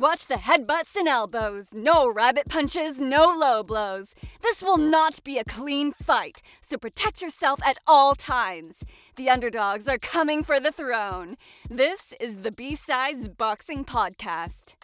Watch the headbutts and elbows. No rabbit punches, no low blows. This will not be a clean fight, so protect yourself at all times. The underdogs are coming for the throne. This is the B Sides Boxing Podcast.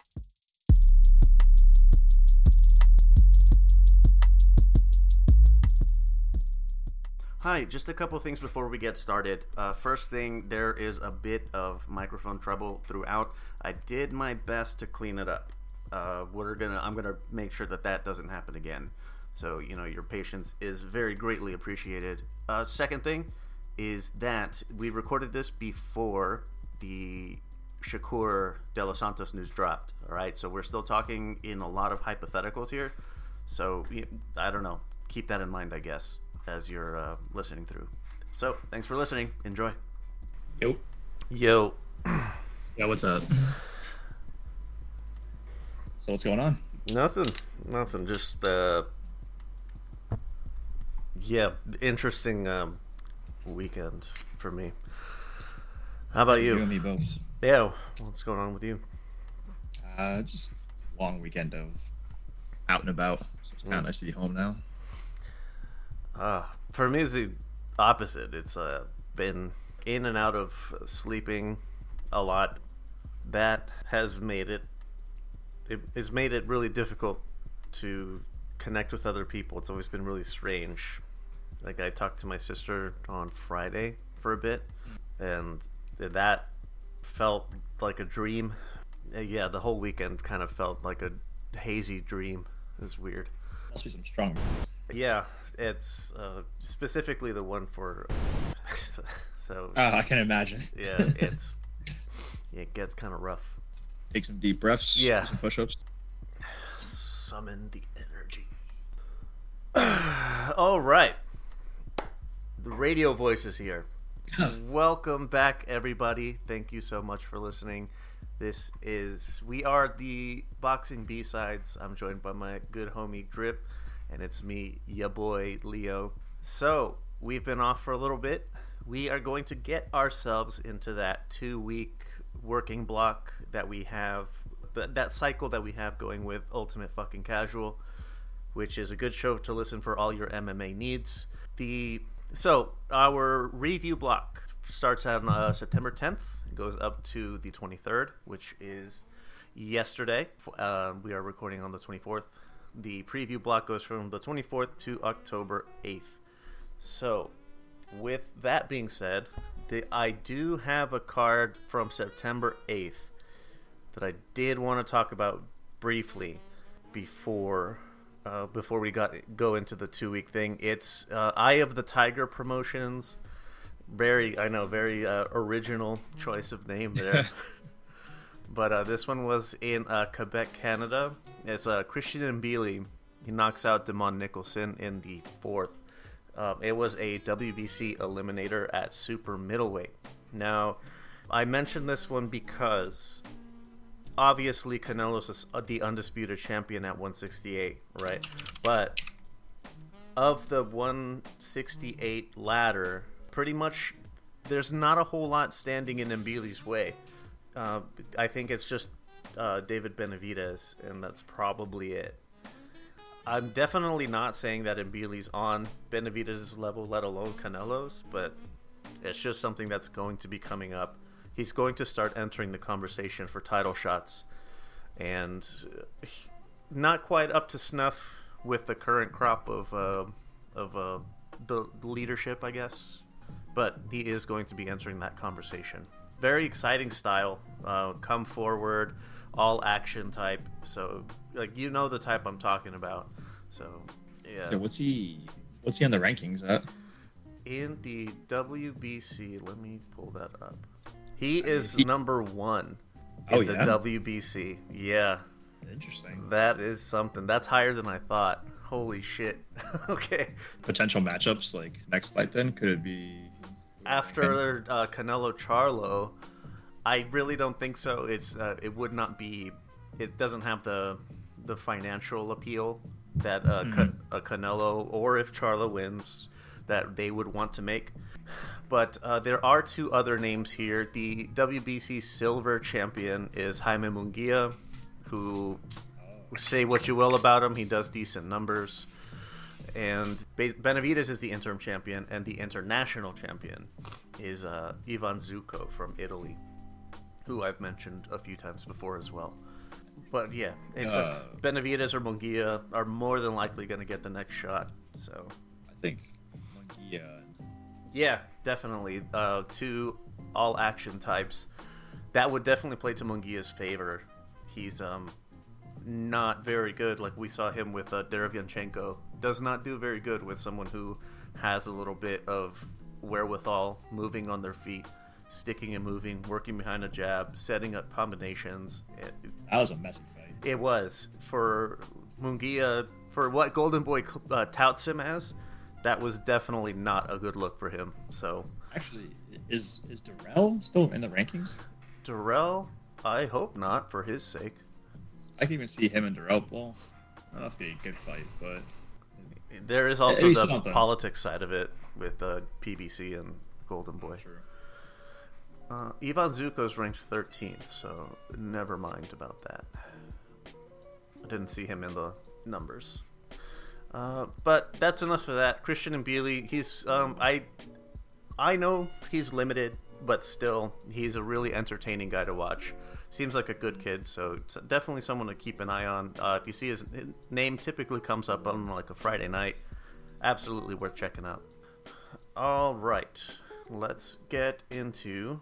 Hi, just a couple things before we get started. Uh, first thing, there is a bit of microphone trouble throughout. I did my best to clean it up. Uh, we're gonna, I'm gonna make sure that that doesn't happen again. So you know, your patience is very greatly appreciated. Uh, second thing is that we recorded this before the Shakur De Los Santos news dropped. All right, so we're still talking in a lot of hypotheticals here. So I don't know. Keep that in mind, I guess as you're uh, listening through. So, thanks for listening. Enjoy. Yo. Yo. Yeah, what's up? So, what's going on? Nothing. Nothing. Just, uh, yeah, interesting um, weekend for me. How about you? You and me both. Yeah. What's going on with you? Uh, just long weekend of out and about. So it's kind of mm. nice to be home now. Uh, for me, it's the opposite. It's uh, been in and out of sleeping a lot. That has made it. It has made it really difficult to connect with other people. It's always been really strange. Like I talked to my sister on Friday for a bit, and that felt like a dream. Uh, yeah, the whole weekend kind of felt like a hazy dream. It was weird. Must be some strong. Yeah, it's uh, specifically the one for. so, so uh, I can imagine. yeah, it's it gets kind of rough. Take some deep breaths. Yeah. Some push-ups. Summon the energy. All right. The radio voice is here. Welcome back, everybody. Thank you so much for listening. This is we are the boxing B sides. I'm joined by my good homie Drip and it's me, ya boy Leo. So we've been off for a little bit. We are going to get ourselves into that two week working block that we have, that, that cycle that we have going with Ultimate Fucking Casual, which is a good show to listen for all your MMA needs. The so our review block starts on uh, September 10th, goes up to the 23rd, which is yesterday. Uh, we are recording on the 24th the preview block goes from the 24th to October 8th. So, with that being said, the, I do have a card from September 8th that I did want to talk about briefly before uh, before we got go into the two week thing. It's uh, Eye of the Tiger Promotions. Very, I know, very uh, original choice of name there. But uh, this one was in uh, Quebec, Canada. It's uh, Christian Mbilli. He knocks out Demond Nicholson in the fourth. Um, it was a WBC eliminator at super middleweight. Now, I mentioned this one because obviously Canelo's is uh, the undisputed champion at 168, right? But of the 168 ladder, pretty much there's not a whole lot standing in Mbilli's way. Uh, I think it's just uh, David Benavidez, and that's probably it. I'm definitely not saying that Mbilli's on Benavidez's level, let alone Canelo's, but it's just something that's going to be coming up. He's going to start entering the conversation for title shots, and not quite up to snuff with the current crop of uh, of uh, the leadership, I guess. But he is going to be entering that conversation very exciting style. Uh, come forward, all action type. So like you know the type I'm talking about. So yeah. So what's he? What's he on the rankings at? In the WBC, let me pull that up. He is he... number one in oh, the? WBC. Yeah. Interesting. That is something. That's higher than I thought. Holy shit. okay. Potential matchups like next fight then could it be after uh, Canelo Charlo, I really don't think so. It's uh, it would not be. It doesn't have the the financial appeal that uh, mm-hmm. a Canelo or if Charlo wins that they would want to make. But uh, there are two other names here. The WBC silver champion is Jaime Munguia. who say what you will about him, he does decent numbers. And Benavidez is the interim champion, and the international champion is uh, Ivan Zucco from Italy, who I've mentioned a few times before as well. But yeah, it's uh, Benavidez or Munguia are more than likely going to get the next shot. So I think Munguia. Yeah, definitely. Uh, two all action types. That would definitely play to Munguia's favor. He's um not very good. Like we saw him with uh, Derevyanchenko. Does not do very good with someone who has a little bit of wherewithal, moving on their feet, sticking and moving, working behind a jab, setting up combinations. It, that was a messy fight. It was for Munguia for what Golden Boy uh, touts him as. That was definitely not a good look for him. So actually, is is Dirrell still in the rankings? Dirrell, I hope not for his sake. I can even see him and Dirrell. Well, I don't that'll be a good fight, but there is also the something. politics side of it with uh, PBC and Golden Boy. Sure. Uh, Ivan Zucco's ranked 13th, so never mind about that. I didn't see him in the numbers. Uh, but that's enough of that. Christian and Mbilli, he's um, I I know he's limited, but still, he's a really entertaining guy to watch. Seems like a good kid, so definitely someone to keep an eye on. Uh, if you see his name, typically comes up on like a Friday night. Absolutely worth checking out. All right, let's get into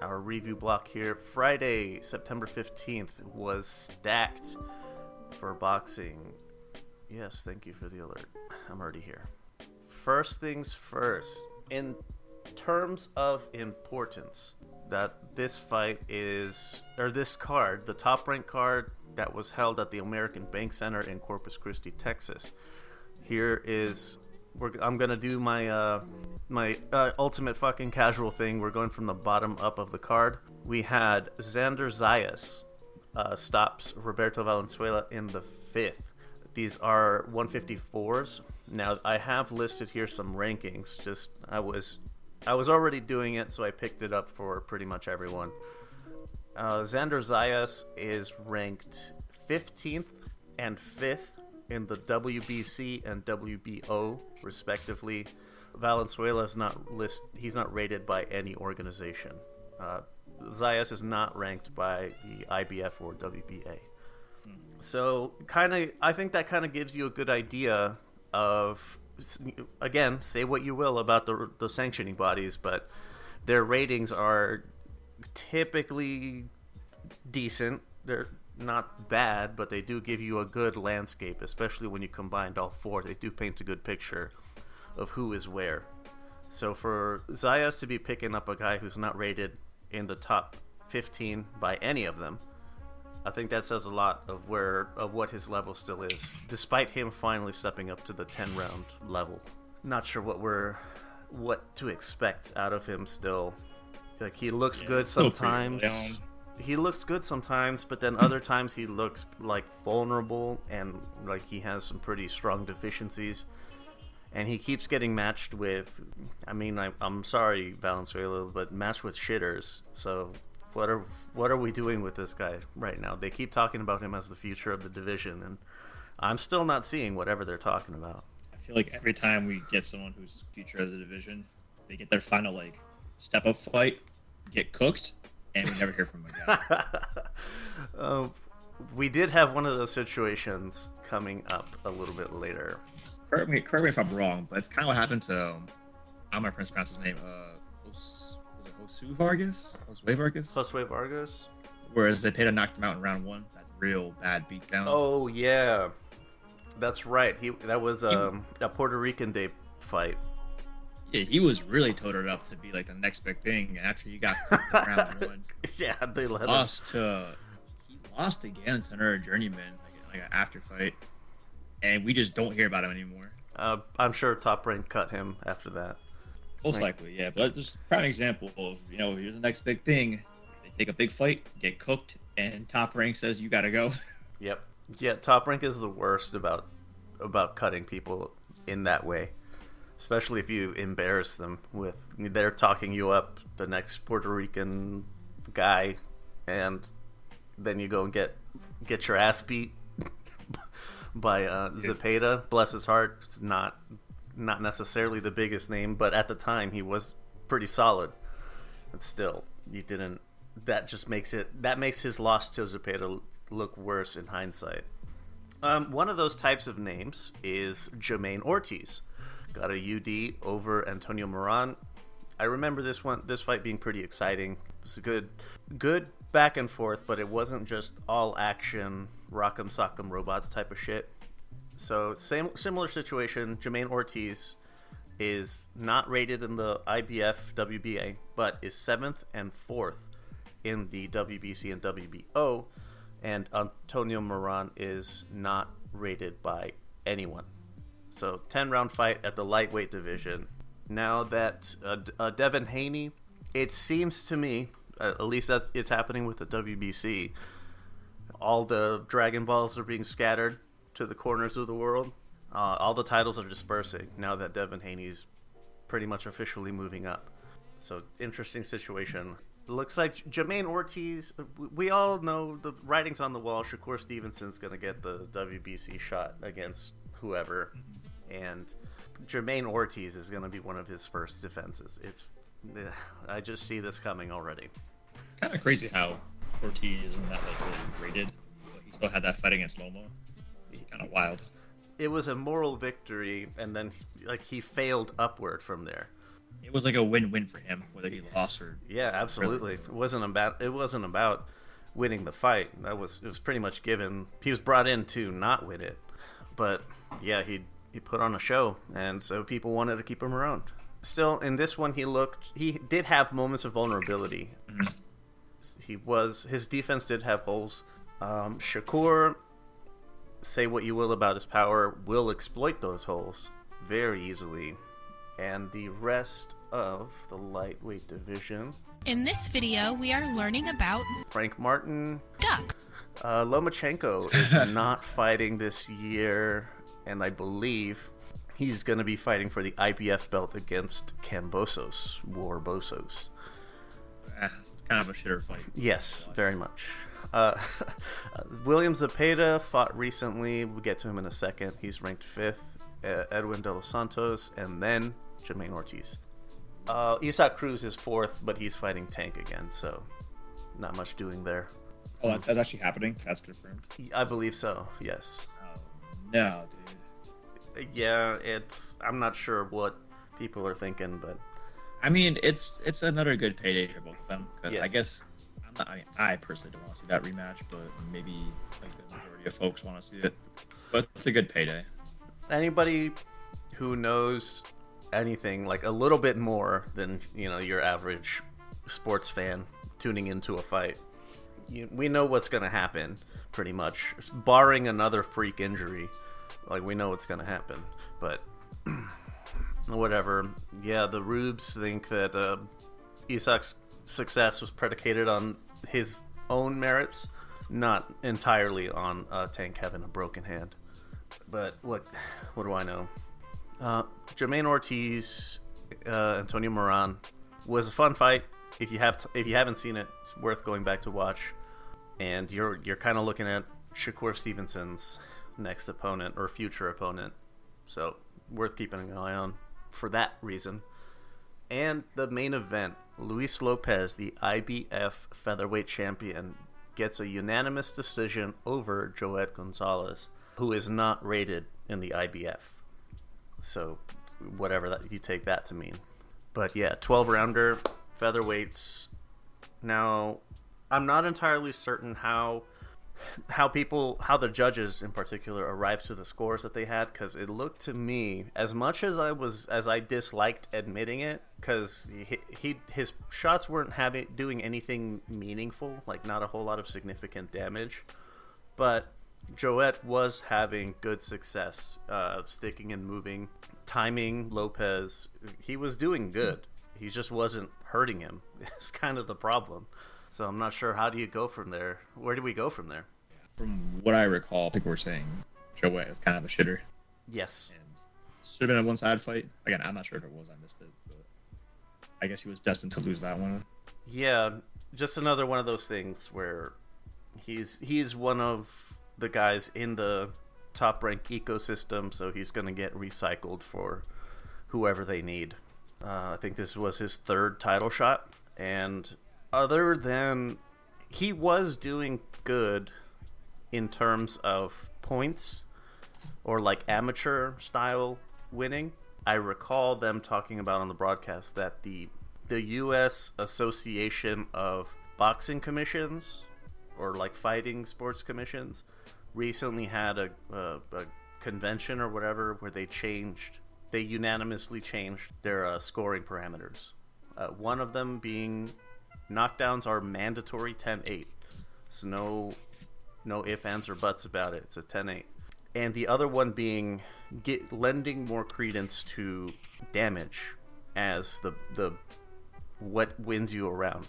our review block here. Friday, September 15th was stacked for boxing. Yes, thank you for the alert. I'm already here. First things first, in terms of importance, that this fight is, or this card, the top ranked card that was held at the American Bank Center in Corpus Christi, Texas. Here is I'm gonna do my uh, my uh, ultimate fucking casual thing. We're going from the bottom up of the card. We had Xander Zayas uh, stops Roberto Valenzuela in the fifth. These are 154s. Now I have listed here some rankings. Just I was I was already doing it, so I picked it up for pretty much everyone. Uh, Xander Zayas is ranked 15th and 5th in the WBC and WBO, respectively. Valenzuela is not list. He's not rated by any organization. Uh, Zayas is not ranked by the IBF or WBA. So, kind of, I think that kind of gives you a good idea of, again, say what you will about the the sanctioning bodies, but their ratings are typically decent. They're not bad, but they do give you a good landscape, especially when you combined all four. They do paint a good picture of who is where. So for Zayas to be picking up a guy who's not rated in the top 15 by any of them, I think that says a lot of where of what his level still is, despite him finally stepping up to the 10 round level. Not sure what we're what to expect out of him still. Like he looks yeah, good sometimes he looks good sometimes, but then other times he looks like vulnerable and like he has some pretty strong deficiencies. And he keeps getting matched with, I mean, I, am sorry, Valenzuela, but matched with shitters. So what are what are we doing with this guy right now? They keep talking about him as the future of the division, and I'm still not seeing whatever they're talking about. I feel like every time we get someone who's future of the division, they get their final like step up fight, get cooked, and we never hear from him again. uh, we did have one of those situations coming up a little bit later. Correct me, correct me if I'm wrong, but it's kind of what happened to. Um, I'm gonna pronounce his name. Uh, was it Josue Vargas? Josue Vargas? Josue Vargas. Where Zepeda to knock him out in round one. That real bad beatdown. Oh yeah, that's right. He that was um, a Puerto Rican Day fight yeah, he was really toted up to be like the next big thing. After he got round one, yeah, they let lost him. to he lost again to another journeyman, like, like an after fight, and we just don't hear about him anymore. Uh, I'm sure Top Rank cut him after that. Most like, likely, yeah. But just prime example of you know here's the next big thing. They take a big fight, get cooked, and Top Rank says you got to go. Yep. Yeah, Top Rank is the worst about about cutting people in that way especially if you embarrass them with they're talking you up the next Puerto Rican guy and then you go and get get your ass beat by uh, Zepeda. Bless his heart, it's not not necessarily the biggest name, but at the time he was pretty solid. But still, you didn't. That just makes it. That makes his loss to Zepeda look worse in hindsight. Um, one of those types of names is Jamaine Ortiz. Got a UD over Antonio Moran. I remember this one, this fight being pretty exciting. It was a good, good back and forth, but it wasn't just all action, rock'em sock'em robots type of shit. So same similar situation. Jermaine Ortiz is not rated in the IBF WBA, but is seventh and fourth in the WBC and WBO, and Antonio Moran is not rated by anyone. So 10 round fight at the lightweight division. Now that uh, uh, Devin Haney, it seems to me, uh, at least that's it's happening with the WBC. All the Dragon Balls are being scattered to the corners of the world. Uh, all the titles are dispersing now that Devin Haney's pretty much officially moving up. So interesting situation. Looks like Jermaine Ortiz. We all know the writing's on the wall. Shakur Stevenson's going to get the WBC shot against whoever, and Jamaine Ortiz is going to be one of his first defenses. It's I just see this coming already. Kind of crazy how Ortiz isn't that like really rated, he still had that fight against Lomo. Kind of wild. It was a moral victory, and then like he failed upward from there. It was like a win-win for him, whether he lost or. Yeah, absolutely. It wasn't about it wasn't about winning the fight. That was it was pretty much given. He was brought in to not win it, but yeah, he he put on a show, and so people wanted to keep him around. Still, in this one, he looked he did have moments of vulnerability. He was his defense did have holes. Um, Shakur, say what you will about his power, will exploit those holes very easily and the rest of the lightweight division. In this video, we are learning about Frank Martin. Duck. Uh, Lomachenko is not fighting this year, and I believe he's going to be fighting for the IBF belt against Kambosos, Warbosos. Eh, kind of a shitter fight. Yes, very much. Uh, William Zepeda fought recently. We'll get to him in a second. He's ranked fifth. Uh, Edwin De Los Santos, and then Jermaine Ortiz. Uh, Isaac Cruz is fourth, but he's fighting Tank again, so not much doing there. Oh, that's, that's actually happening. That's confirmed. I believe so. Yes. No, dude. Yeah, it's. I'm not sure what people are thinking, but I mean, it's it's another good payday for both of them. Yes. I guess I'm not, I, mean, I personally don't want to see that rematch, but maybe like the majority of folks want to see it. But it's a good payday. Anybody who knows anything like a little bit more than you know your average sports fan tuning into a fight. You, we know what's going to happen, pretty much, barring another freak injury. Like we know what's to happen, but whatever. Yeah, the Rubes think that uh, Isaac's success was predicated on his own merits, not entirely on uh, Tank having a broken hand. But what, what do I know? Uh, Jamaine Ortiz, uh, Antonio Moran was a fun fight. If you have t- if you haven't seen it, it's worth going back to watch. And you're you're kind of looking at Shakur Stevenson's next opponent or future opponent, so worth keeping an eye on for that reason. And the main event, Luis Lopez, the IBF featherweight champion, gets a unanimous decision over Joet Gonzalez, who is not rated in the IBF. So, whatever that you take that to mean. But yeah, 12 rounder, featherweights. Now, I'm not entirely certain how how people how the judges in particular arrived to the scores that they had because it looked to me as much as i was as i disliked admitting it because he, he his shots weren't having doing anything meaningful like not a whole lot of significant damage but Joet was having good success, uh, sticking and moving, timing Lopez. He was doing good. He just wasn't hurting him. It's kind of the problem. So I'm not sure how do you go from there. Where do we go from there? From what I recall, people were saying Joet is kind of a shitter. Yes. And should have been a one-sided fight. Again, I'm not sure if it was. I missed it, but I guess he was destined to lose that one. Yeah, just another one of those things where He's he's one of the guys in the top rank ecosystem, so he's going to get recycled for whoever they need. Uh, I think this was his third title shot, and other than he was doing good in terms of points or like amateur style winning. I recall them talking about on the broadcast that the the U.S. Association of Boxing Commissions or like fighting sports commissions recently had a, a, a convention or whatever where they changed they unanimously changed their uh, scoring parameters. Uh, one of them being knockdowns are mandatory 10-8. So no no ifs ands or buts about it. It's a 10-8. And the other one being get lending more credence to damage as the the what wins you around.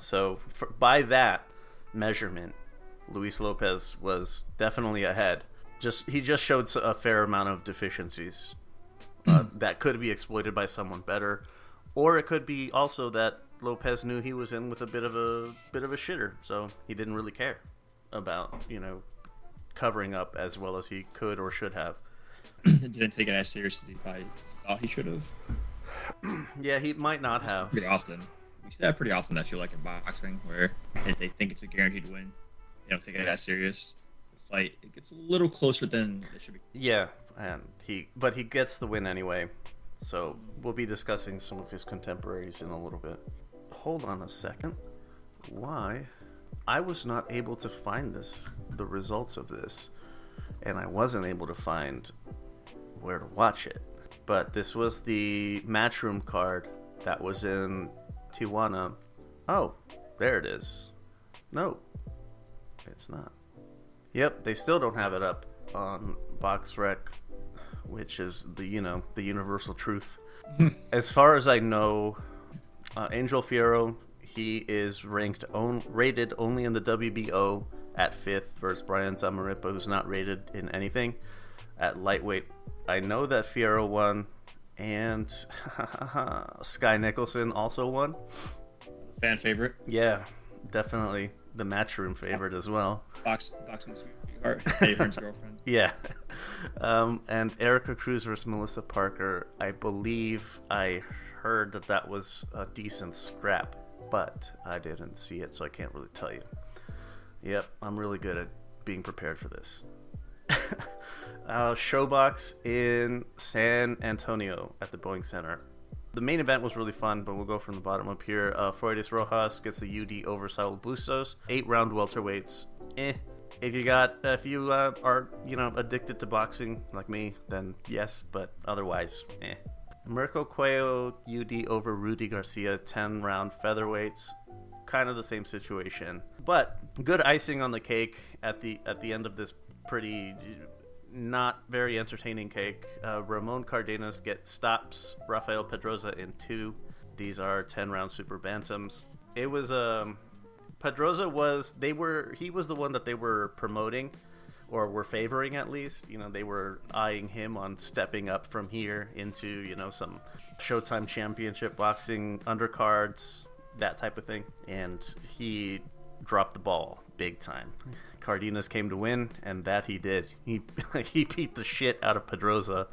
So for, by that measurement, Luis Lopez was definitely ahead. Just he just showed a fair amount of deficiencies uh, that could be exploited by someone better, or it could be also that Lopez knew he was in with a bit of a bit of a shitter, so he didn't really care about you know covering up as well as he could or should have. didn't take it as serious as he probably thought he should have. yeah, he might not have. Pretty often, we see that pretty often. That you like in boxing, where they think it's a guaranteed win, they don't take it as serious. The fight it gets a little closer than it should be. Yeah, and he but he gets the win anyway. So we'll be discussing some of his contemporaries in a little bit. Hold on a second. Why? I was not able to find this, the results of this, and I wasn't able to find where to watch it. But this was the matchroom card that was in Tijuana. Oh, there it is. No, it's not. Yep, they still don't have it up on BoxRec which is the you know the universal truth. as far as I know, uh, Angel Fierro he is ranked on, rated only in the WBO at fifth versus Brian Zamarripa, who's not rated in anything at lightweight. I know that Fierro won, and Skye Nicolson also won. Fan favorite. Yeah, definitely the matchroom favorite as well. Box, boxing sweetheart, Ahern's girlfriend. Yeah, um, and Erica Cruz versus Melissa Parker. I believe I heard that that was a decent scrap, but I didn't see it, so I can't really tell you. Yep, I'm really good at being prepared for this. uh, ShoBox in San Antonio at the Boeing Center. The main event was really fun, but we'll go from the bottom up here. Uh, Freudis Rojas gets the UD over Saul Bustos. Eight round welterweights. Eh. If you got, if you uh, are, you know, addicted to boxing like me, then yes, but otherwise, eh. Mirko Cuello UD over Rudy Garcia, 10 round featherweights. Kind of the same situation, but good icing on the cake at the at the end of this pretty not very entertaining cake. Uh, Ramon Cardenas get stops Rafael Pedroza in two. These are ten round super bantams. It was um, Pedroza was they were he was the one that they were promoting or were favoring at least. You know they were eyeing him on stepping up from here into you know some Showtime Championship boxing undercards that type of thing, and he dropped the ball big time. Cardenas came to win, and that he did. He he beat the shit out of Pedroza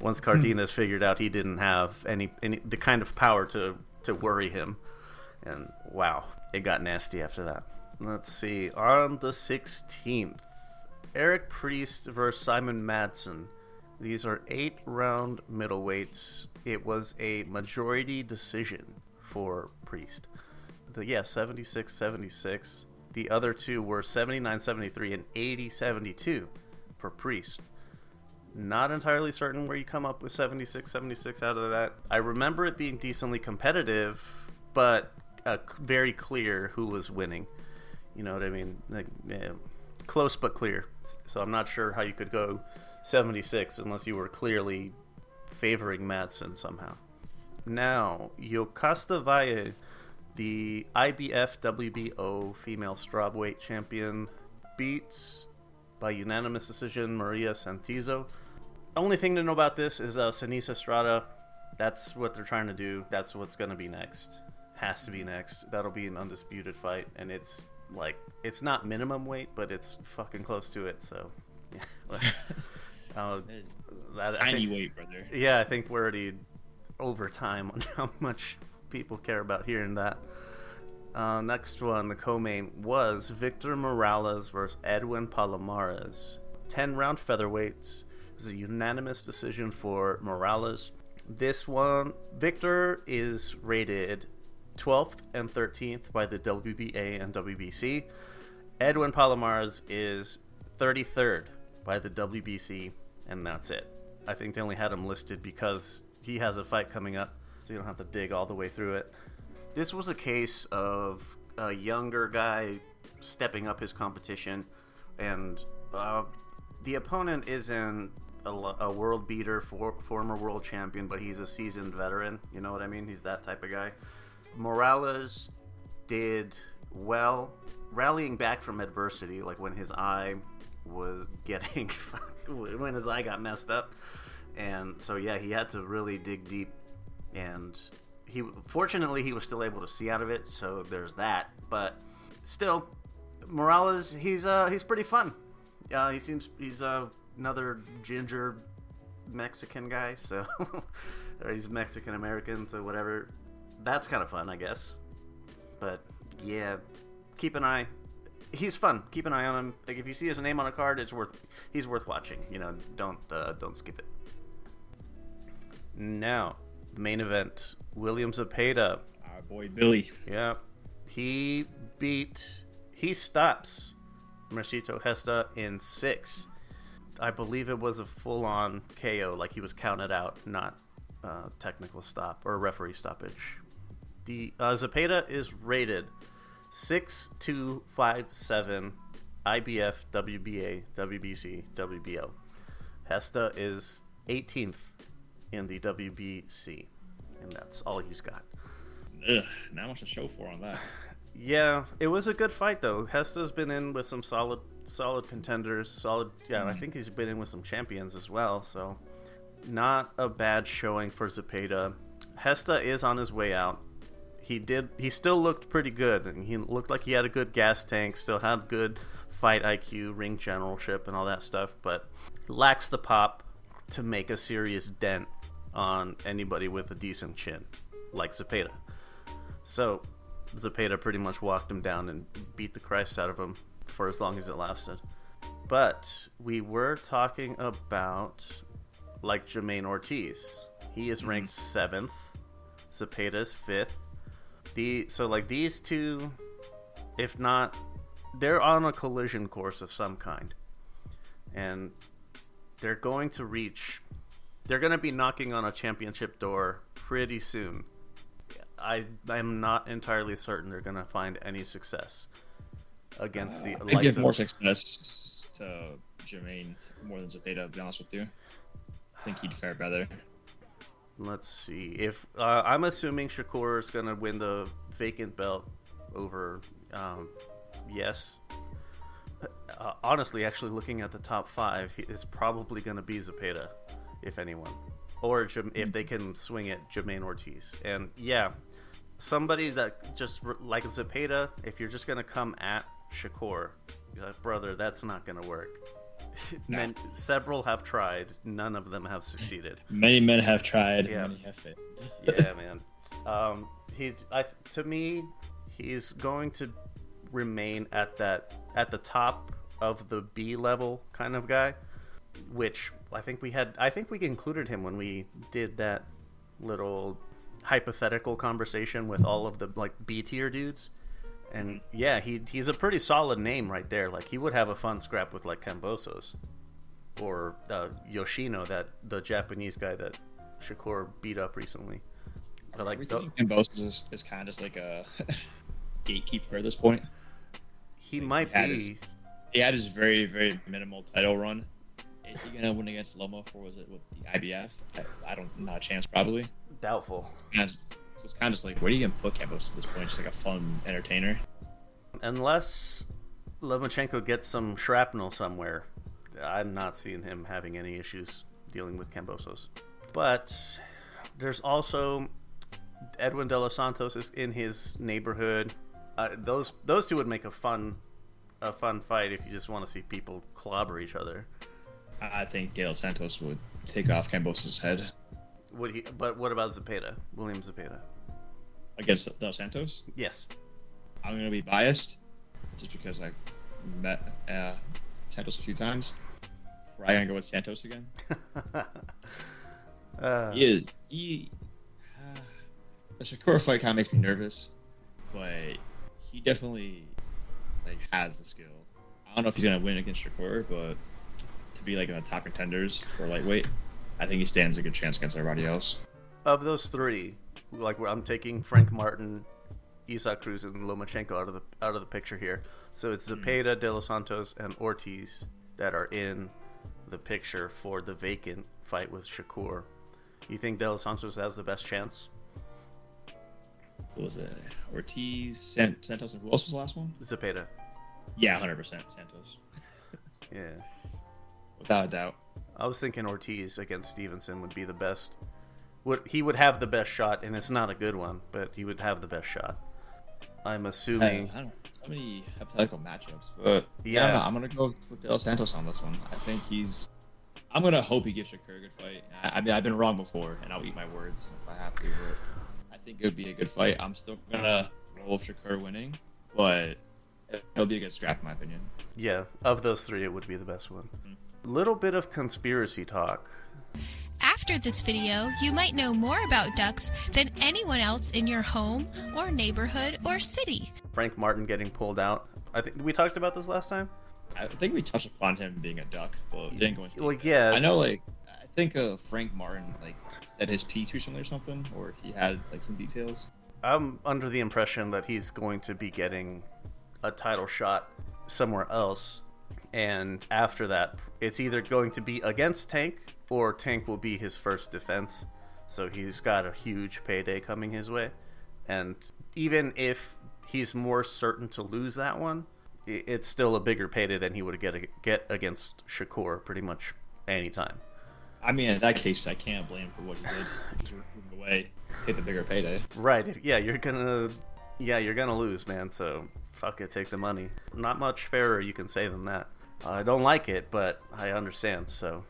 once hmm. Cardenas figured out he didn't have any, any the kind of power to to worry him. And wow, it got nasty after that. Let's see. On the 16th, Eric Priest versus Simon Madsen. These are eight round middleweights. It was a majority decision for Priest. The, yeah, 76 76. The other two were 79 73 and 80 72 for Priest. Not entirely certain where you come up with 76 76 out of that. I remember it being decently competitive, but uh, very clear who was winning. You know what I mean? Like, yeah, close but clear. So I'm not sure how you could go 76 unless you were clearly favoring Madsen somehow. Now, Yokasta Valle the IBF WBO female strawweight champion beats by unanimous decision Maria Santizo. Only thing to know about this is uh, Seniesa Estrada. That's what they're trying to do. That's what's going to be next. Has to be next. That'll be an undisputed fight, and it's like it's not minimum weight, but it's fucking close to it. So, yeah. uh, that, tiny think, weight, brother. Yeah, I think we're already over time on how much people care about hearing that. Uh, next one, the co-main was Victor Morales versus Edwin Palomares. 10 round featherweights. This is a unanimous decision for Morales. This one, Victor is rated 12th and 13th by the WBA and WBC. Edwin Palomares is 33rd by the WBC, and that's it. I think they only had him listed because he has a fight coming up, so you don't have to dig all the way through it. This was a case of a younger guy stepping up his competition, and uh, the opponent isn't a, a world beater, for, former world champion, but he's a seasoned veteran. You know what I mean? He's that type of guy. Morales did well rallying back from adversity, like when his eye was getting when his eye got messed up, and so yeah, he had to really dig deep, and he fortunately he was still able to see out of it, so there's that. But still, Morales he's uh he's pretty fun. Uh, he seems he's uh, another ginger Mexican guy, so or he's Mexican American, so whatever. That's kind of fun, I guess. But yeah, keep an eye. He's fun. Keep an eye on him. Like if you see his name on a card, it's worth. He's worth watching. You know, don't uh, don't skip it. Now, main event: William Zepeda. Our boy Billy. Yeah, he beat. He stops Mercito Hesta in six. I believe it was a full-on KO, like he was counted out, not uh, technical stop or a referee stoppage. The uh, Zepeda is rated six two five seven IBF, WBA, WBC, WBO. Hesta is 18th in the WBC, and that's all he's got. Ugh, not much to show for on that. Yeah, it was a good fight though. Hesta's been in with some solid, solid contenders. Solid, yeah. I think he's been in with some champions as well. So, not a bad showing for Zepeda. Hesta is on his way out. He did. He still looked pretty good, and he looked like he had a good gas tank. Still had good fight IQ, ring generalship, and all that stuff. But lacks the pop to make a serious dent on anybody with a decent chin, like Zepeda. So Zepeda pretty much walked him down and beat the Christ out of him for as long as it lasted. But we were talking about like jermaine Ortiz. He is mm-hmm. ranked mm-hmm. seventh. Zepeda's fifth. The so like these two, if not, they're on a collision course of some kind, and they're going to reach. They're going to be knocking on a championship door pretty soon I I'm not entirely certain they're going to find any success against the. Uh, I give more success to Jermaine more than Zepeda. To be honest with you, I think he'd fare better. Let's see. If uh, I'm assuming Shakur is going to win the vacant belt over, um, yes. Uh, honestly, actually, looking at the top five, it's probably going to be Zepeda, if anyone or if they can swing it, Jamaine Ortiz. And yeah, somebody that just like Zepeda, if you're just gonna come at Shakur, like, brother, that's not gonna work. Nah. Men, several have tried. None of them have succeeded. Many men have tried. Yeah, many have failed. yeah, man. Um, he's I, to me, he's going to remain at that at the top of the B level kind of guy, which I think we had. I think we included him when we did that little hypothetical conversation with all of the like B tier dudes. And yeah, he he's a pretty solid name right there. Like he would have a fun scrap with like Kambosos or uh, Yoshino, that the Japanese guy that Shakur beat up recently. But like Everything the, Kambosos is, is kind of just like a gatekeeper at this point. He like, might he be. His, he had his very very minimal title run. Is he gonna win against Loma for was it with the IBF? I, I don't not a chance probably. Doubtful. So it's kind of just like, where do you even put Campos at this point? Just like a fun entertainer. Unless Lomachenko gets some shrapnel somewhere, I'm not seeing him having any issues dealing with Kambosos. But there's also Edwin De Los Santos is in his neighborhood. Uh, those those two would make a fun a fun fight if you just want to see people clobber each other. I think Dale Santos would take off Kambosos' head. Would he? But what about Zepeda? William Zepeda against Dale Santos? Yes. I'm gonna be biased, just because I've met uh, Santos a few times. Probably gonna go with Santos again. uh, he is he. Uh, the Shakur fight kind of makes me nervous, but he definitely like has the skill. I don't know if he's gonna win against Shakur, but to be like in the top contenders for lightweight, I think he stands a good chance against everybody else. Of those three, like I'm taking Frank Martin, Isaac Cruz, and Lomachenko out of the out of the picture here. So it's hmm. Zepeda, mm. De Los Santos, and Ortiz that are in the picture for the vacant fight with Shakur. You think De Los Santos has the best chance? What was it? Ortiz, Santos, and who else was the last one? Zepeda. Yeah, hundred percent Santos. yeah, without a doubt. I was thinking Ortiz against Stevenson would be the best. Would he would have the best shot, and it's not a good one, but he would have the best shot. I'm assuming. I, I don't know. So many hypothetical matchups, but yeah, yeah I'm gonna go with De Los Santos on this one. I think he's. I'm gonna hope he gives Shakur a good fight. I, I mean, I've been wrong before, and I'll eat my words if I have to. But I think it would be a good fight. I'm still gonna roll with Shakur winning, but it'll be a good scrap in my opinion. Yeah, of those three, it would be the best one. Mm-hmm. Little bit of conspiracy talk. After this video, you might know more about ducks than anyone else in your home or neighborhood or city. Frank Martin getting pulled out. I think we talked about this last time. I think we touched upon him being a duck, but didn't go into. Like, yeah, I know. Like, I think uh, Frank Martin like said his piece recently or something, or he had like some details. I'm under the impression that he's going to be getting a title shot somewhere else, and after that, it's either going to be against Tank or Tank will be his first defense. So he's got a huge payday coming his way. And even if he's more certain to lose that one, it's still a bigger payday than he would get get against Shakur pretty much anytime. I mean, in that case, I can't blame for what he did. He's moving away, take the bigger payday. Right? Yeah, you're gonna, yeah, you're gonna lose, man. So fuck it, take the money. Not much fairer you can say than that. I don't like it, but I understand. So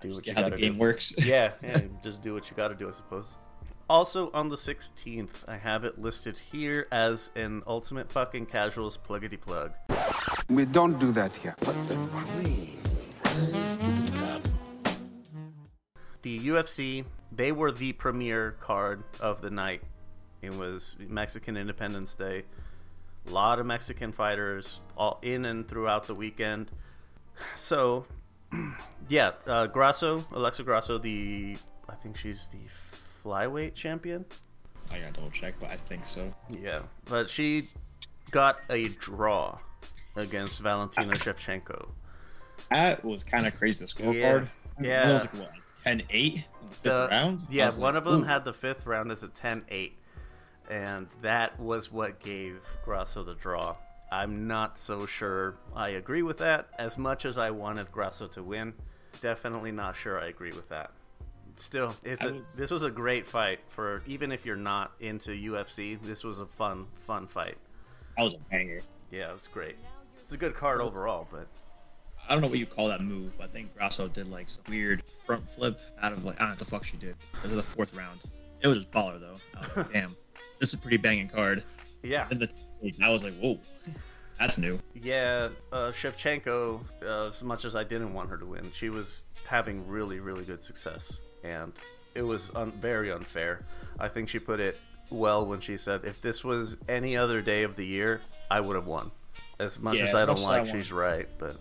do what you gotta the game do. works. yeah, yeah, just do what you gotta do, I suppose. Also on the 16th, I have it listed here as an ultimate fucking casuals pluggity plug. We don't do that here. but The UFC, they were the premier card of the night. It was Mexican Independence Day. A lot of Mexican fighters all in and throughout the weekend. So yeah, uh, Grasso, Alexa Grasso, the I think she's the flyweight champion. I gotta double check, but I think so. Yeah, but she got a draw against Valentina I, Shevchenko. That was kind of crazy. The scorecard. Yeah, yeah. It was like what, 10-8 in the fifth the, round. Yeah, one like, of them Ooh. had the fifth round as a 10-8, and that was what gave Grasso the draw. I'm not so sure I agree with that as much as I wanted Grasso to win. Definitely not sure I agree with that. Still, it's a, was... this was a great fight for even if you're not into UFC. This was a fun, fun fight. That was a banger. Yeah, it was great. It's a good card overall, but I don't know what you call that move. I think Grasso did like some weird front flip out of like I don't know what the fuck she did. This is the fourth round. It was just baller though. I was like, damn, this is a pretty banging card. Yeah. And the I was like, whoa. That's new. Yeah, uh, Shevchenko, uh, as much as I didn't want her to win, she was having really, really good success. And it was un- very unfair. I think she put it well when she said, if this was any other day of the year, I would have won. As much yeah, as, as I don't like, I she's right, but.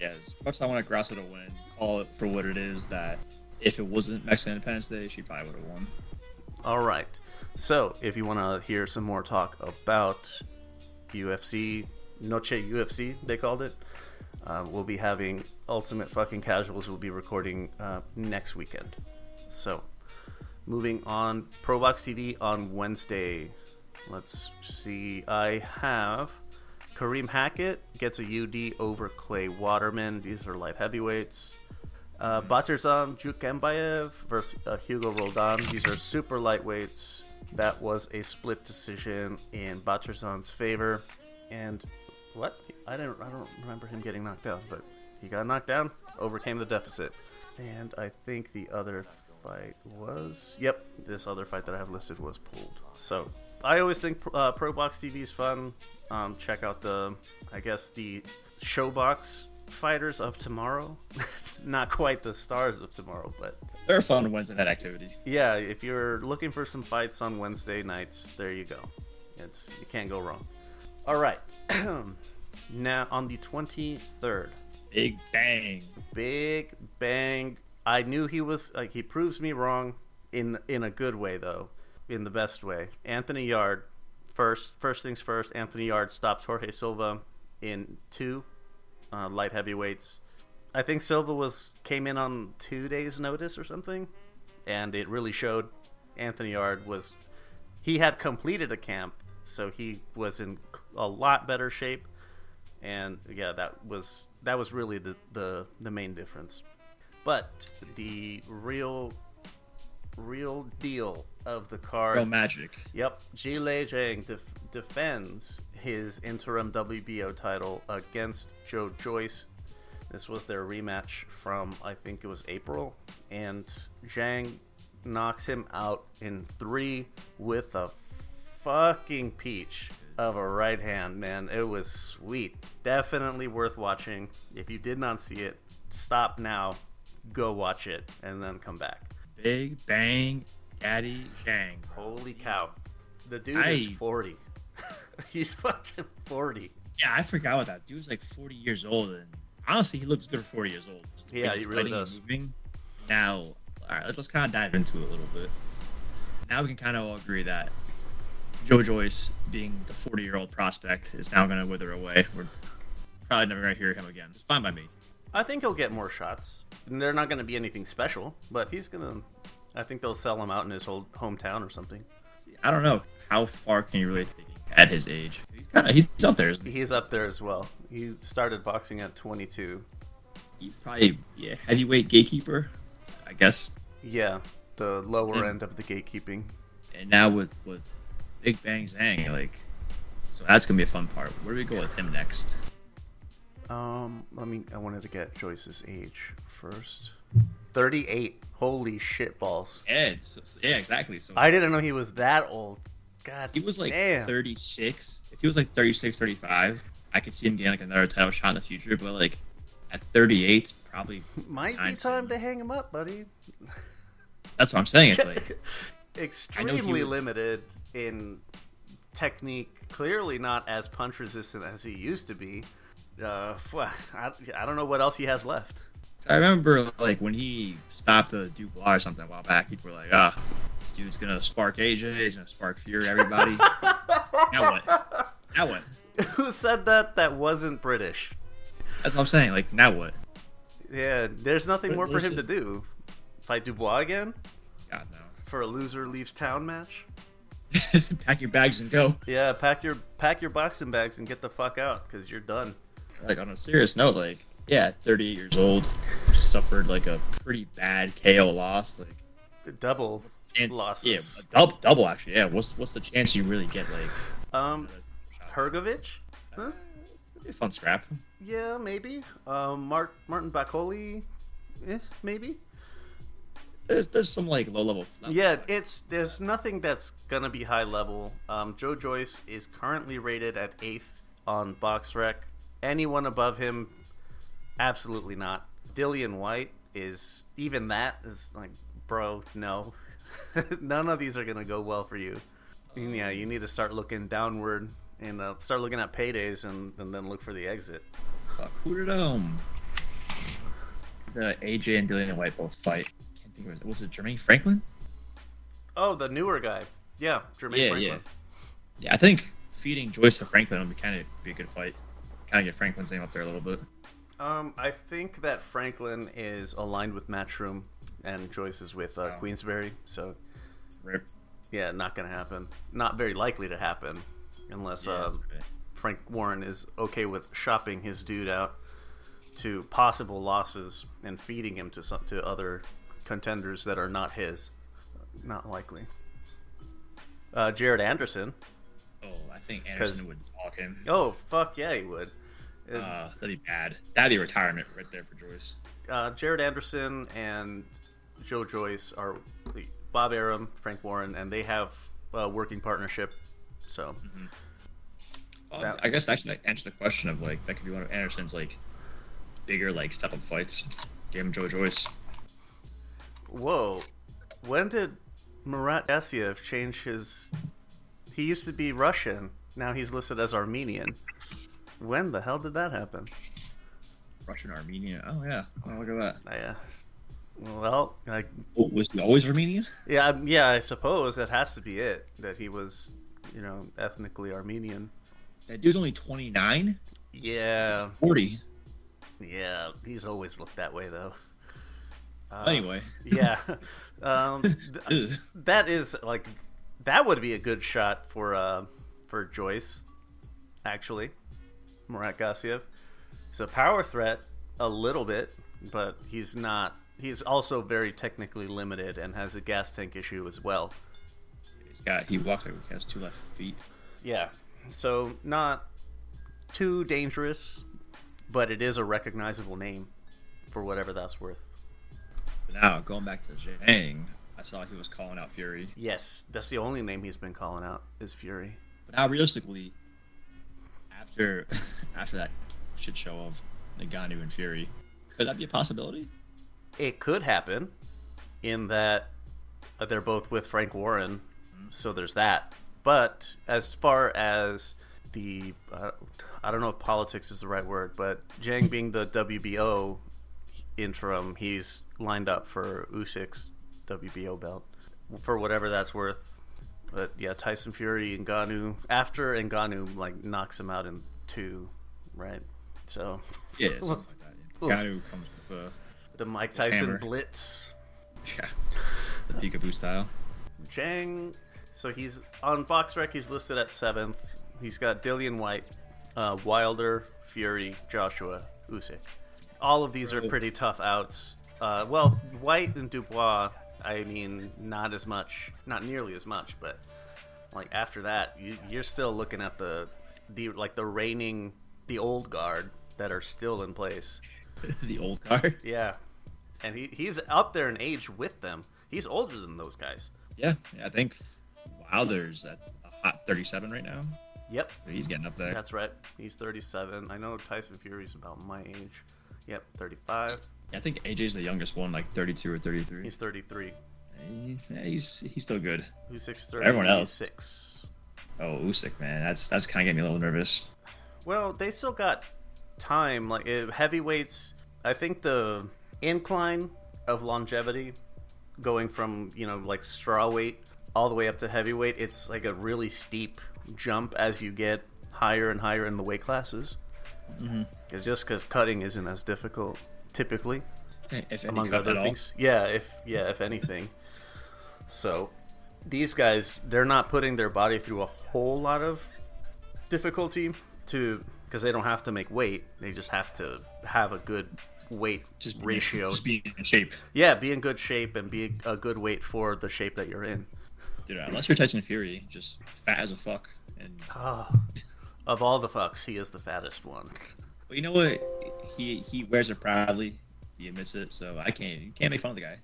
Yeah, as much as I want to Grasso to win, call it for what it is, that if it wasn't Mexican Independence Day, she probably would have won. All right. So, if you want to hear some more talk about UFC Noche UFC, they called it. Uh, we'll be having Ultimate Fucking Casuals. We'll be recording uh, next weekend. So, moving on, ProBox TV on Wednesday. Let's see. I have Kareem Hackett gets a UD over Clay Waterman. These are light heavyweights. Uh, Batyrzhan Jukembayev versus uh, Hugo Roldan. These are super lightweights. That was a split decision in Batyrzhan's favor. And what? I don't I don't remember him getting knocked down, but he got knocked down, overcame the deficit. And I think the other fight was yep, this other fight that I have listed was pulled. So I always think uh, Pro Box TV is fun. Um, check out the I guess the ShoBox fighters of tomorrow. Not quite the stars of tomorrow, but they're fun Wednesday night activity. Yeah, if you're looking for some fights on Wednesday nights, there you go. It's you can't go wrong. All right. now on the 23rd. Big bang. Big bang. I knew he was like he proves me wrong in in a good way though, in the best way. Anthony Yarde first first things first, Anthony Yarde stops Jorge Silva in 2 uh, light heavyweights. I think Silva was came in on 2 days notice or something and it really showed Anthony Yarde was he had completed a camp, so he was in a lot better shape and yeah, that was that was really the the, the main difference. But the real real deal of the card, real magic. Yep, Zhilei Zhang def- defends his interim WBO title against Joe Joyce. This was their rematch from I think it was April, and Zhang knocks him out in three with a fucking peach of a right hand, man. It was sweet. Definitely worth watching. If you did not see it, stop now, go watch it, and then come back. Big Bang Daddy Zhang. Holy cow. The dude I... is 40. He's fucking 40. Yeah, I forgot about that. Dude's like 40 years old, and honestly, he looks good for 40 years old. Yeah, he really does. Moving. Now, all right, let's, let's kind of dive into it a little bit. Now we can kind of all agree that Joe Joyce, being the 40 year old prospect, is now going to wither away. We're probably never going to hear him again. It's fine by me. I think he'll get more shots. They're not going to be anything special, but he's going to. I think they'll sell him out in his whole hometown or something. I don't know how far can you really take at his age. He's kind of he's up there. He's up there as well. He started boxing at 22. He probably yeah heavyweight gatekeeper, I guess. Yeah, the lower and, end of the gatekeeping. And now with with Big Bang Zhang, like, so that's gonna be a fun part. Where do we go with him next? Um, let me. I wanted to get Joyce's age first. Thirty-eight. Holy shit balls. Yeah, yeah, exactly. So I didn't know he was that old. God, he was like damn. 36. If he was like 36, 35, I could see him getting like another title shot in the future. But like at 38, probably might be time to hang him up, buddy. That's what I'm saying. It's like extremely limited in technique. Clearly not as punch resistant as he used to be. Uh, I, I don't know what else he has left. I remember like when he stopped a Dubois or something a while back, people were like, "Ah, this dude's gonna spark AJ. He's gonna spark Fury. Everybody." now what? Now what? Who said that? That wasn't British. That's what I'm saying. Like now what? Yeah, there's nothing more for him to do. Fight Dubois again? God no. For a loser leaves town match? pack your bags and go. Yeah, pack your pack your boxing bags and get the fuck out because you're done. Like on a serious note, like yeah, 38 years old, suffered like a pretty bad KO loss, like double chance, losses. Yeah, double, double actually. Yeah, what's what's the chance you really get like? Um, Hrgovic, huh? A fun scrap. Yeah, maybe. Um, Mart- Martin Bakole, eh, maybe. There's there's some like low level. Yeah, it's there's nothing that's gonna be high level. Um, Joe Joyce is currently rated at eighth on BoxRec. Anyone above him Absolutely not. Dillian Whyte is even that is like, bro, no. None of these are gonna go well for you. And yeah, you need to start looking downward and uh, start looking at paydays and, and then look for the exit. Fuck, who did um the AJ and Dillian Whyte both fight? Can't think of it. Was it Jermaine Franklin? Oh, the newer guy. Yeah, Jermaine yeah, Franklin. Yeah. yeah, I think feeding Joyce to Franklin would be kind of be a good fight. Kind of get Franklin's name up there a little bit. Um, I think that Franklin is aligned with Matchroom, and Joyce is with uh, oh. Queensberry. So, Rip. yeah, not gonna happen. Not very likely to happen, unless yeah, uh, Frank Warren is okay with shopping his dude out to possible losses and feeding him to some, to other contenders that are not his. Not likely. Uh, Jared Anderson. Oh, I think Anderson would walk him. Oh fuck yeah, he would. Uh, that'd be bad. That'd be retirement right there for Joyce. Uh, Jared Anderson and Joe Joyce are Bob Arum, Frank Warren, and they have a working partnership. So, mm-hmm. that, I guess actually that answers the question of like that could be one of Anderson's like bigger like step up fights. Give him Joe Joyce. Whoa, when did Murat Gassiev change his? He used to be Russian. Now he's listed as Armenian. When the hell did that happen? Russian Armenian. Oh yeah. Oh, look at that. Yeah. Well, like, oh, was he always Armenian? Yeah, yeah. I suppose that has to be it. That he was, you know, ethnically Armenian. That dude's only twenty nine. Yeah. Forty. Yeah, he's always looked that way though. Uh, anyway. yeah. Um, th- that is like that would be a good shot for uh, for Joyce, actually. Murat Gassiev. He's a power threat a little bit, but he's not. He's also very technically limited and has a gas tank issue as well. He's got he walks like he has two left feet. Yeah, so not too dangerous, but it is a recognizable name for whatever that's worth. Now going back to Zhang, I saw he was calling out Fury. Yes, that's the only name he's been calling out is Fury. But now realistically, after after that shit show of Ngannou and Fury, could that be a possibility? It could happen, in that they're both with Frank Warren, mm-hmm. so there's that. But as far as the, uh, I don't know if politics is the right word, but Zhang being the WBO interim, he's lined up for Usyk's WBO belt for whatever that's worth. But yeah, Tyson Fury and Ngannou after and Ngannou like knocks him out in two, right? So yeah, something like that. Yeah. Ngannou comes with uh, the Mike Tyson hammer. blitz. Yeah, the peekaboo style. Zhang, so he's on BoxRec. He's listed at seventh. He's got Dillian Whyte, uh, Wilder, Fury, Joshua, Usyk. All of these are pretty tough outs. Uh, well, Whyte and Dubois I mean, not as much, not nearly as much, but like after that, you, you're still looking at the the like the reigning the old guard that are still in place. the old guard. Yeah, and he he's up there in age with them. He's older than those guys. Yeah, yeah I think Wilder's at a hot 37 right now. Yep, he's getting up there. That's right. He's 37. I know Tyson Fury's about my age. Yep, 35. I think AJ's the youngest one, like 32 or 33. He's 33. He's, yeah, he's he's still good. Usyk's 30. Everyone else six. Oh, Usyk, man, that's that's kind of getting me a little nervous. Well, they still got time. Like heavyweights, I think the incline of longevity, going from you know like straw weight all the way up to heavyweight, it's like a really steep jump as you get higher and higher in the weight classes. Mm-hmm. It's just because cutting isn't as difficult typically, if among other things. Yeah, if yeah, if anything. So these guys, they're not putting their body through a whole lot of difficulty to because they don't have to make weight. They just have to have a good weight just ratio. Just be in shape. Yeah, be in good shape and be a good weight for the shape that you're in. Dude, unless you're Tyson Fury, just fat as a fuck. And oh, of all the fucks, he is the fattest one. But you know what? He he wears it proudly. He admits it. So I can't you can't make fun of the guy.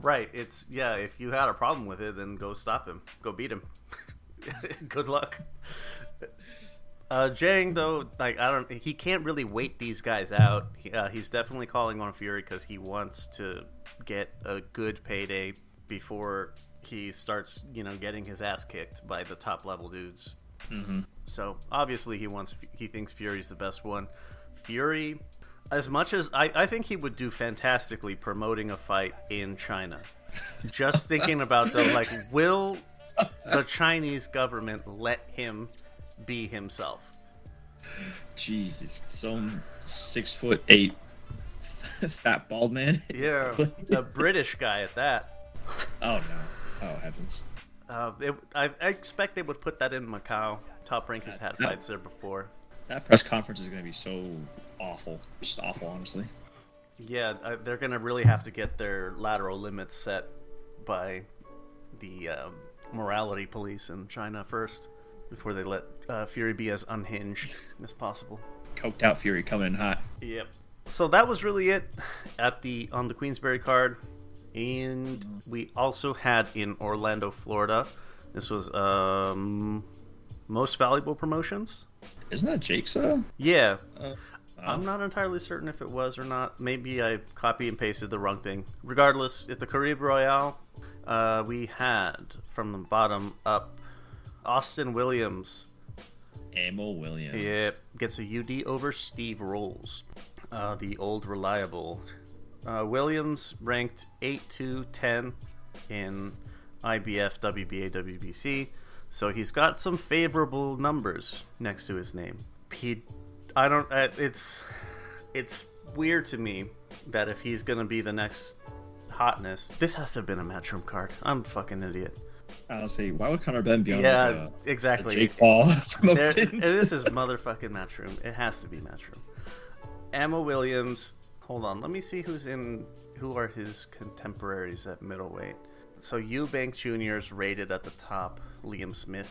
Right. It's yeah. If you had a problem with it, then go stop him. Go beat him. Good luck. Uh, Zhang though, like I don't, he can't really wait these guys out. He, uh, he's definitely calling on Fury because he wants to get a good payday before he starts, you know, getting his ass kicked by the top level dudes. Mm-hmm. So obviously he wants, he thinks Fury's the best one. Fury, as much as I, I think he would do fantastically promoting a fight in China. Just thinking about the like, will the Chinese government let him be himself? Jesus, some six foot eight fat bald man. Yeah, a British guy at that. Oh no! Oh heavens! Uh, it, I, I, expect they would put that in Macau. Top Rank has had fights there before. That press conference is going to be so awful, just awful, honestly. Yeah, they're going to really have to get their lateral limits set by the um, morality police in China first before they let uh, Fury be as unhinged as possible. Coked out Fury coming in hot. Yep. So that was really it at the on the Queensberry card, and we also had in Orlando, Florida. This was um, most valuable promotions. Isn't that Jake's? Uh? Yeah, Uh, I'm not entirely certain if it was or not. Maybe I copy and pasted the wrong thing. Regardless, at the Caribe Royale, uh, we had from the bottom up Austin Williams. Emil Williams. Yep, gets a UD over Steve Rolls, uh, the old reliable. Uh, Williams ranked 8 to 10 in IBF, WBA, WBC, so he's got some favorable numbers next to his name. He, I don't. Uh, it's it's weird to me that if he's gonna be the next hotness, this has to have been a matchroom card. I'm a fucking idiot. Honestly, why would Conor Benn be on Yeah, like, a, a exactly. Jake Paul There, this is motherfucking Matchroom. It has to be Matchroom. Emma Williams. Hold on. Let me see who's in. Who are his contemporaries at middleweight? So Eubank Jr. is rated at the top. Liam Smith.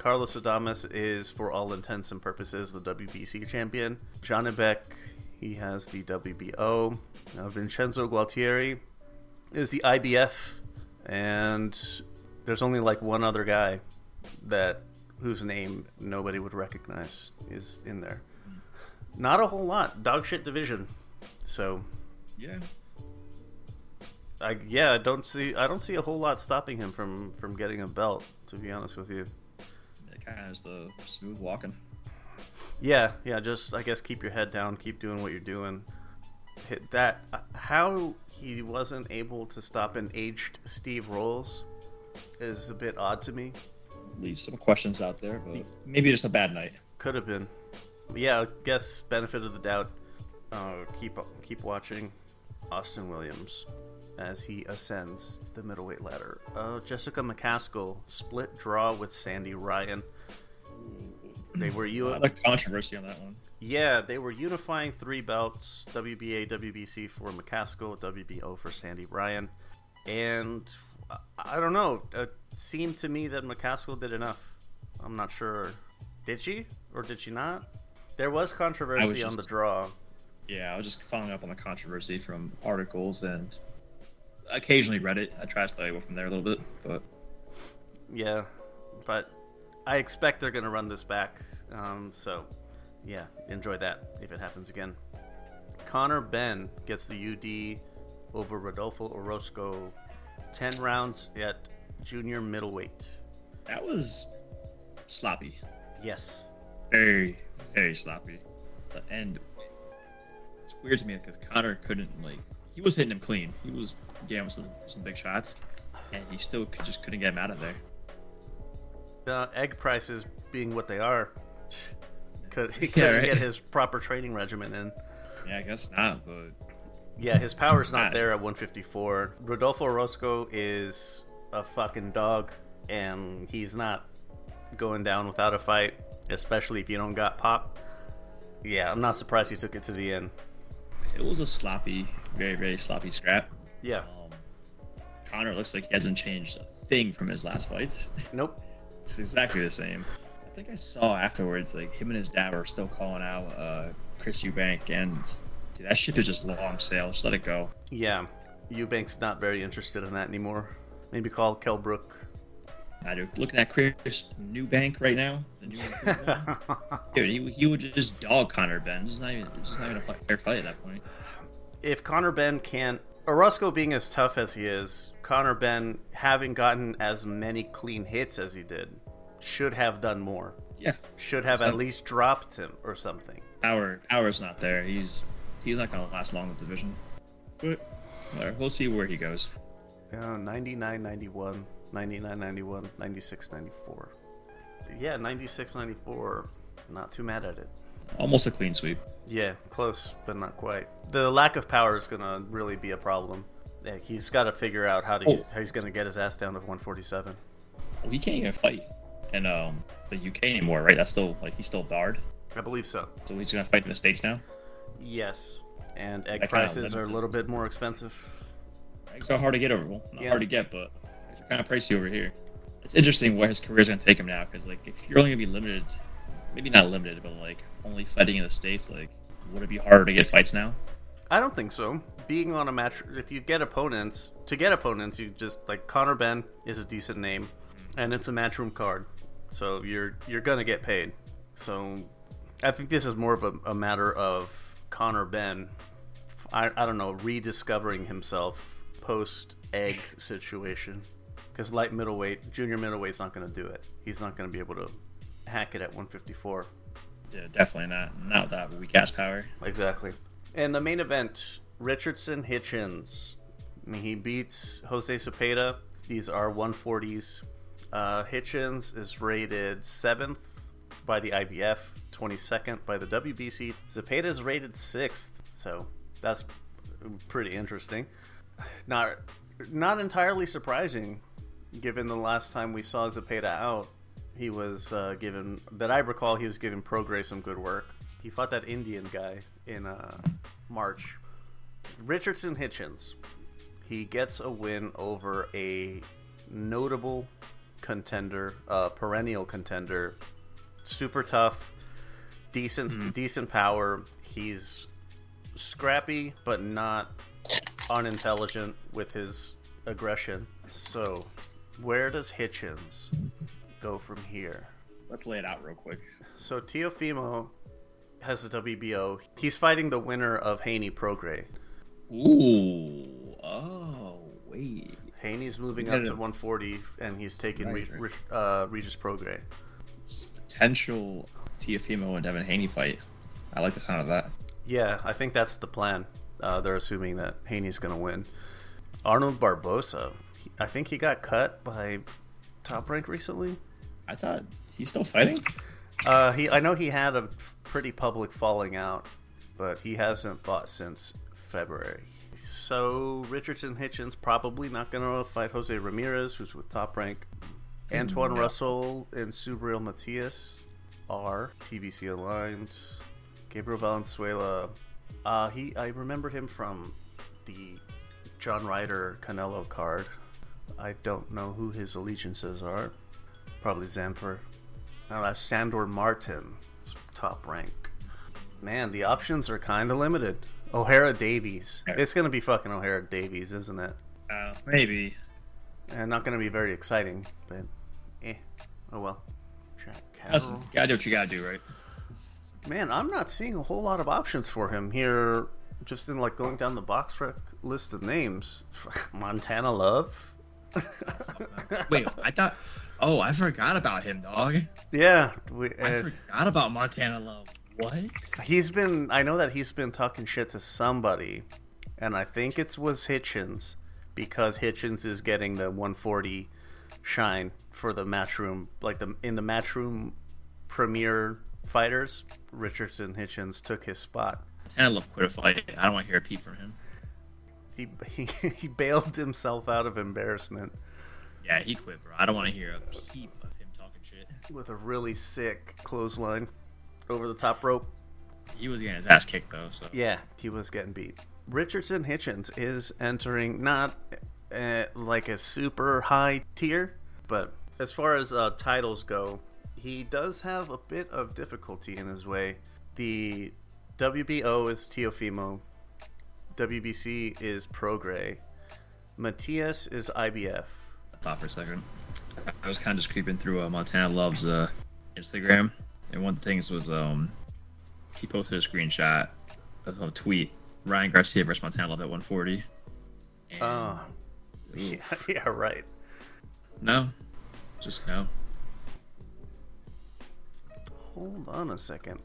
Carlos Adames is, for all intents and purposes, the WBC champion. Janibek, he has the WBO. Uh, Vincenzo Gualtieri is the IBF, and there's only like one other guy that whose name nobody would recognize is in there. Not a whole lot. Dog shit division. So yeah. I yeah, I don't see I don't see a whole lot stopping him from from getting a belt. To be honest with you. Kind of is the smooth walking. Yeah, yeah. Just I guess keep your head down. Keep doing what you're doing. Hit that. uh, How he wasn't able to stop an aged Steve Rolls is a bit odd to me. Leave some questions out there, but maybe just a bad night. Could have been. Yeah, I guess benefit of the doubt. Uh, keep keep watching Austin Williams as he ascends the middleweight ladder. Uh, Jessica McCaskill split draw with Sandy Ryan. They were you. of controversy on that one. Yeah, they were unifying three belts: WBA, WBC for McCaskill, WBO for Sandy Ryan, and I- I don't know. It seemed to me that McCaskill did enough. I'm not sure. Did she or did she not? There was controversy on the draw. Yeah, I was just following up on the controversy from articles and occasionally Reddit. I try to stay away from there a little bit, but Yeah, but I expect they're going to run this back. Um, so, yeah, enjoy that if it happens again. Conor Benn gets the UD over Rodolfo Orozco, 10 rounds at junior middleweight. that was sloppy. Yes. Very, very sloppy. The end. It's weird to me because Connor couldn't like. He was hitting him clean. He was him some, some big shots, and he still could, just couldn't get him out of there. The egg prices being what they are, could, he couldn't right. get his proper training regimen in. Yeah, I guess not, but Yeah, his power's not God. there at 154. Rodolfo Orozco is a fucking dog, and he's not going down without a fight, especially if you don't got pop. Yeah, I'm not surprised he took it to the end. it was a sloppy, very, very sloppy scrap. Yeah. Um, Connor looks like he hasn't changed a thing from his last fights. Nope. It's exactly the same. I think I saw afterwards, like him and his dad were still calling out uh, Chris Eubank, and dude, that ship is just long sail. Just let it go. Yeah. Eubank's not very interested in that anymore. Maybe call Kell Brook. I do. Looking at Chris Newbank right now, the new dude, he, he would just dog Conor Benn. It's not even, it's not even a fair fight at that point. if Conor Benn can't, Orozco being as tough as he is, Conor Benn having gotten as many clean hits as he did, should have done more. Yeah, Should have at least dropped him or something. Our power's not there. He's he's not gonna last long in the division. But we'll see where he goes. Yeah, 99 91, 99 91, 96 94. Yeah, 96 94. Not too mad at it. Almost a clean sweep. Yeah, close, but not quite. The lack of power is going to really be a problem. Yeah, he's got to figure out how, to, Oh. how he's going to get his ass down to 147. Well, he can't even fight in um the UK anymore, right? That's still like he's still barred. I believe so. So he's gonna fight in the states now. Yes. And egg That prices are a little bit more expensive. Eggs are hard to get over. Well, not Yeah. hard to get, but are kind of pricey over here. it's interesting where his career is going to take him now. Because like, if you're only going to be limited, maybe not limited, but like only fighting in the states, like, would it be harder to get fights now? I don't think so. Being on a match, if you get opponents, to get opponents, you just like Conor Benn is a decent name, and it's a matchroom card, so you're you're gonna get paid. So I think this is more of a, a matter of Conor Benn. I, I don't know, rediscovering himself post egg situation. Because light middleweight, junior middleweight's not going to do it. He's not going to be able to hack it at 154. Yeah, definitely not. Not that weak ass power. Exactly. And the main event, Richardson Hitchens. I mean, he beats Jose Zepeda. These are 140s. Uh, Hitchens is rated 7th by the IBF, 22nd by the WBC. Zepeda is rated 6th, so that's pretty interesting. Not not entirely surprising, given the last time we saw Zepeda out. He was uh, given, that I recall, he was giving Prograis some good work. He fought that Indian guy in uh, March. Richardson Hitchens. He gets a win over a notable contender, uh, perennial contender, super tough, decent, mm-hmm. decent power. He's scrappy, but not unintelligent with his aggression. So, where does Hitchens go from here? Let's lay it out real quick. So, Teofimo has the WBO. He's fighting the winner of Haney Prograis. Ooh. Oh, wait. Haney's moving up to 140, and he's taking right, Re- right. uh, Regis Prograis. Potential Teofimo and Devin Haney fight. I like the sound of that. Yeah, I think that's the plan. Uh, they're assuming that Haney's going to win. Arnold Barboza, I think he got cut by Top Rank recently. I thought he's still fighting. Uh, he, I know he had a pretty public falling out, but he hasn't fought since February. So Richardson Hitchens probably not going to fight Jose Ramirez, who's with Top Rank. Antoine no. Russell and Subriel Matias are PBC aligned. Gabriel Valenzuela, uh, he I remember him from the John Ryder Canelo card. I don't know who his allegiances are. Probably. Now that's Sandor Martin, top rank. Man, the options are kind of limited. Ohara Davies. It's gonna be fucking Ohara Davies, isn't it? Uh, maybe. And not gonna be very exciting, but eh. Oh well. Jack Listen, gotta do what you gotta do, right? Man, I'm not seeing a whole lot of options for him here. Just in like going down the box list of names, Montana Love. Wait, I thought. Oh, I forgot about him, dog. Yeah, we, uh, I forgot about Montana Love. What? He's been. I know that he's been talking shit to somebody, and I think it was Hitchens because Hitchens is getting the 140 shine for the matchroom, like the in the matchroom premier fighters. Richardson Hitchens took his spot. Montana Love quit a fight. I don't want to hear a peep from him. He, he he bailed himself out of embarrassment. Yeah, he quit, bro. I don't want to hear a peep of him talking shit. With a really sick clothesline over the top rope. He was getting his ass kicked though. So. Yeah, he was getting beat. Richardson Hitchens is entering not uh, like a super high tier, but as far as uh, titles go, he does have a bit of difficulty in his way. The WBO is Teofimo, WBC is Prograis, Matias is IBF. I thought for a second. I was kind of just creeping through uh, Montana Love's uh, Instagram, and one of the things was um, he posted a screenshot of a tweet Ryan Garcia versus Montana Love at 140. And, oh, yeah, yeah, right. No, just no. Hold on a second.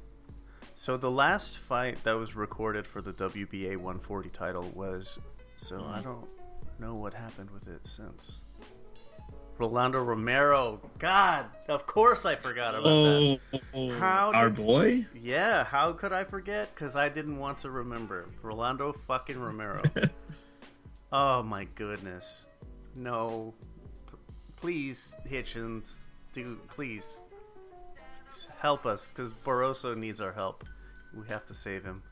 So the last fight that was recorded for the WBA 140 title was. So mm. I don't know what happened with it since. Rolando Romero. God, of course I forgot about oh, that. How our did, boy? Yeah, how could I forget? Because I didn't want to remember. Rolando fucking Romero. oh my goodness. No. P- please, Hitchens, do please help us because Barroso needs our help. We have to save him.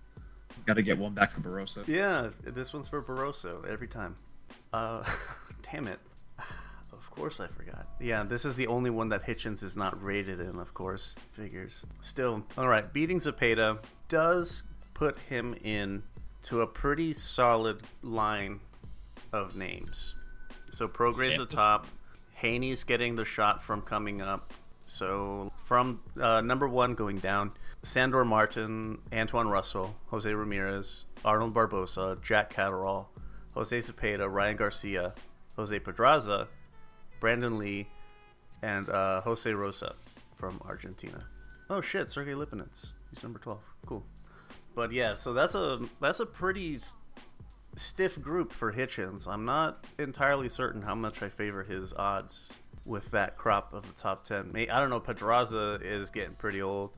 Got to get one back to Barroso. Yeah, this one's for Barroso every time. Uh, damn it course I forgot. Yeah, this is the only one that Hitchens is not rated in, of course. Figures. Still, all right. Beating Zepeda does put him in to a pretty solid line of names. So Prograis the top. Haney's getting the shot from coming up. So from uh, number one going down, Sandor Martin, Antoine Russell, Jose Ramirez, Arnold Barboza, Jack Catterall, Jose Zepeda, Ryan Garcia, Jose Pedraza, Brandon Lee, and uh, Jose Rosa from Argentina. Oh shit, Sergey Lipinets. He's number twelve. Cool. But yeah, so that's a that's a pretty stiff group for Hitchens. I'm not entirely certain how much I favor his odds with that crop of the top ten. I don't know. Pedraza is getting pretty old,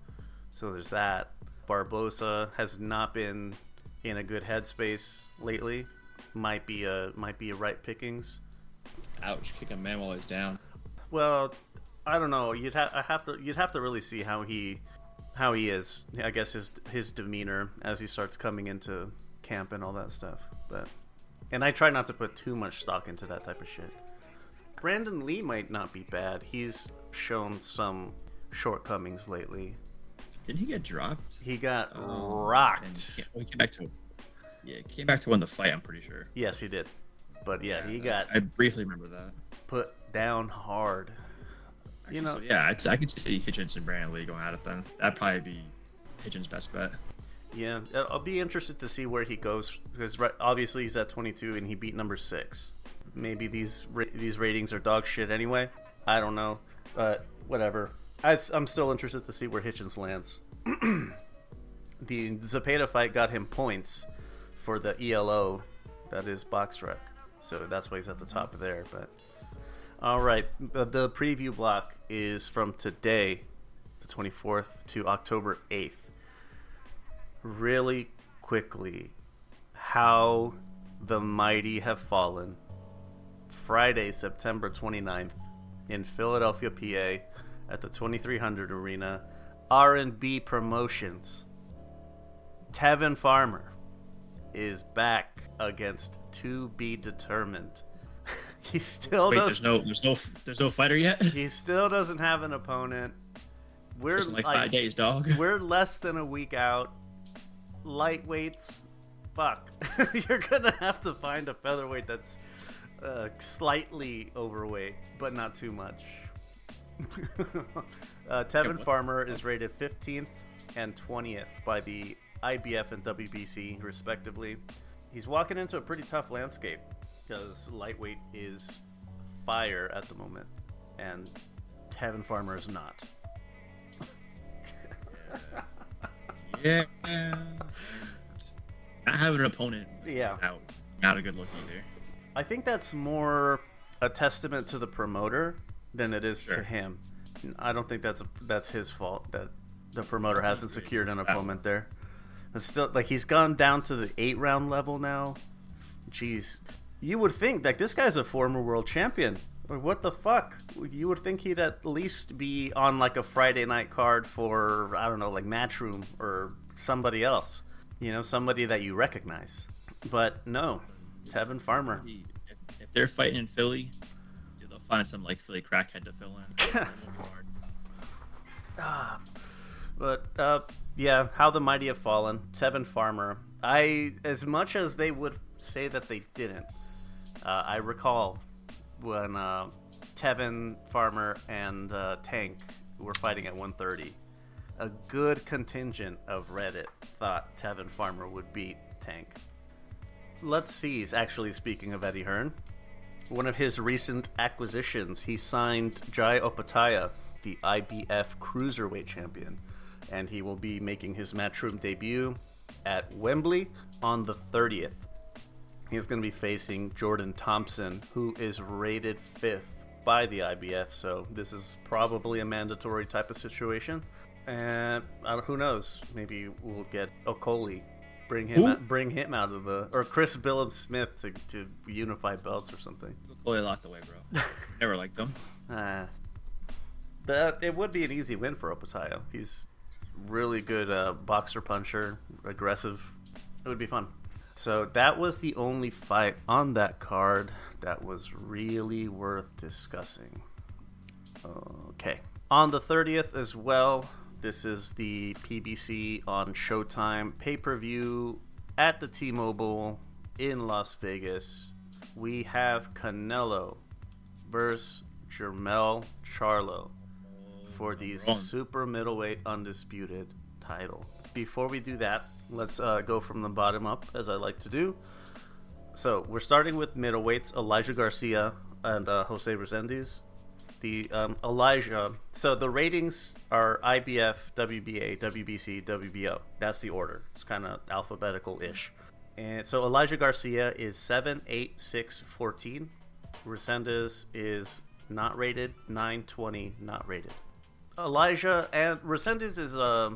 so there's that. Barboza has not been in a good headspace lately. Might be a might be a right pickings. Ouch! Kick a man while he's down. Well, I don't know. You'd have I have to you'd have to really see how he how he is. I guess his his demeanor as he starts coming into camp and all that stuff. But and I try not to put too much stock into that type of shit. Brandon Lee might not be bad. He's shown some shortcomings lately. Didn't he get dropped? He got um, rocked. He came, oh, he came back to yeah, came back to win the fight. I'm pretty sure. Yes, he did. But yeah, yeah he got. I briefly remember that. Put down hard. Actually, you know, so yeah, it's, I could see Hitchens and Brandon Lee going at it then. That'd probably be Hitchens' best bet. Yeah, I'll be interested to see where he goes because obviously he's at 22 and he beat number six. Maybe these these ratings are dog shit anyway. I don't know, but whatever. I, am still interested to see where Hitchens lands. the Zepeda fight got him points for the ELO, that is box BoxRec. So that's why he's at the top of there. But all right, the, preview block is from today, the 24th, to October 8th. Really quickly, how the mighty have fallen. Friday, September 29th, in Philadelphia, PA, at the 2300 Arena, R&B Promotions. Tevin Farmer is back against to be determined. he still Wait, does. There's no, there's no, there's no fighter yet. He still doesn't have an opponent. We're like, like five days, dog. We're less than a week out. Lightweights, fuck. You're gonna have to find a featherweight that's uh, slightly overweight, but not too much. uh, Tevin Farmer is rated 15th and 20th by the IBF and WBC, respectively. He's walking into a pretty tough landscape because lightweight is fire at the moment, and Tevin Farmer is not. yeah. Not having an opponent. Yeah. Out. Not a good look either. I think that's more a testament to the promoter than it is sure. to him. I don't think that's a, that's his fault that the promoter hasn't secured an opponent there. It's still like he's gone down to the eight round level now. Jeez, you would think like this guy's a former world champion. Or what the fuck? You would think he'd at least be on like a Friday night card for I don't know, like Matchroom or somebody else. You know, somebody that you recognize. But no, Tevin Farmer. If, if they're fighting in Philly, they'll find some like Philly crackhead to fill in. ah, but uh, yeah, how the mighty have fallen. Tevin Farmer. I, as much as they would say that they didn't, uh, I recall when uh, Tevin Farmer and uh, Tank were fighting at 130. A good contingent of Reddit thought Tevin Farmer would beat Tank. Let's see. He's Actually, speaking of Eddie Hearn, one of his recent acquisitions, he signed Jai Opetaia, the IBF Cruiserweight Champion and he will be making his Matchroom debut at Wembley on the 30th. He's going to be facing Jordan Thompson, who is rated fifth by the IBF, so this is probably a mandatory type of situation. And uh, who knows? Maybe we'll get Okolie, bring him, out, bring him out of the, or Chris Billam-Smith to, to unify belts or something. Okolie locked away, bro. Never liked him. Uh, but it would be an easy win for Opetaia. He's really good uh, boxer puncher, aggressive. It would be fun. So that was the only fight on that card that was really worth discussing. Okay. On the 30th as well, this is the PBC on Showtime pay per view at the T Mobile in Las Vegas. We have Canelo versus Jermell Charlo for the super middleweight undisputed title. Before we do that, let's uh, go from the bottom up as I like to do. So we're starting with middleweights: Elijah Garcia and uh, Jose Resendiz. The um, Elijah. So the ratings are IBF, WBA, WBC, WBO. That's the order. It's kind of alphabetical-ish. And so Elijah Garcia is 7, 8, 6, 14. Resendiz is not rated, 9, 20, not rated. Elijah and Resendiz is a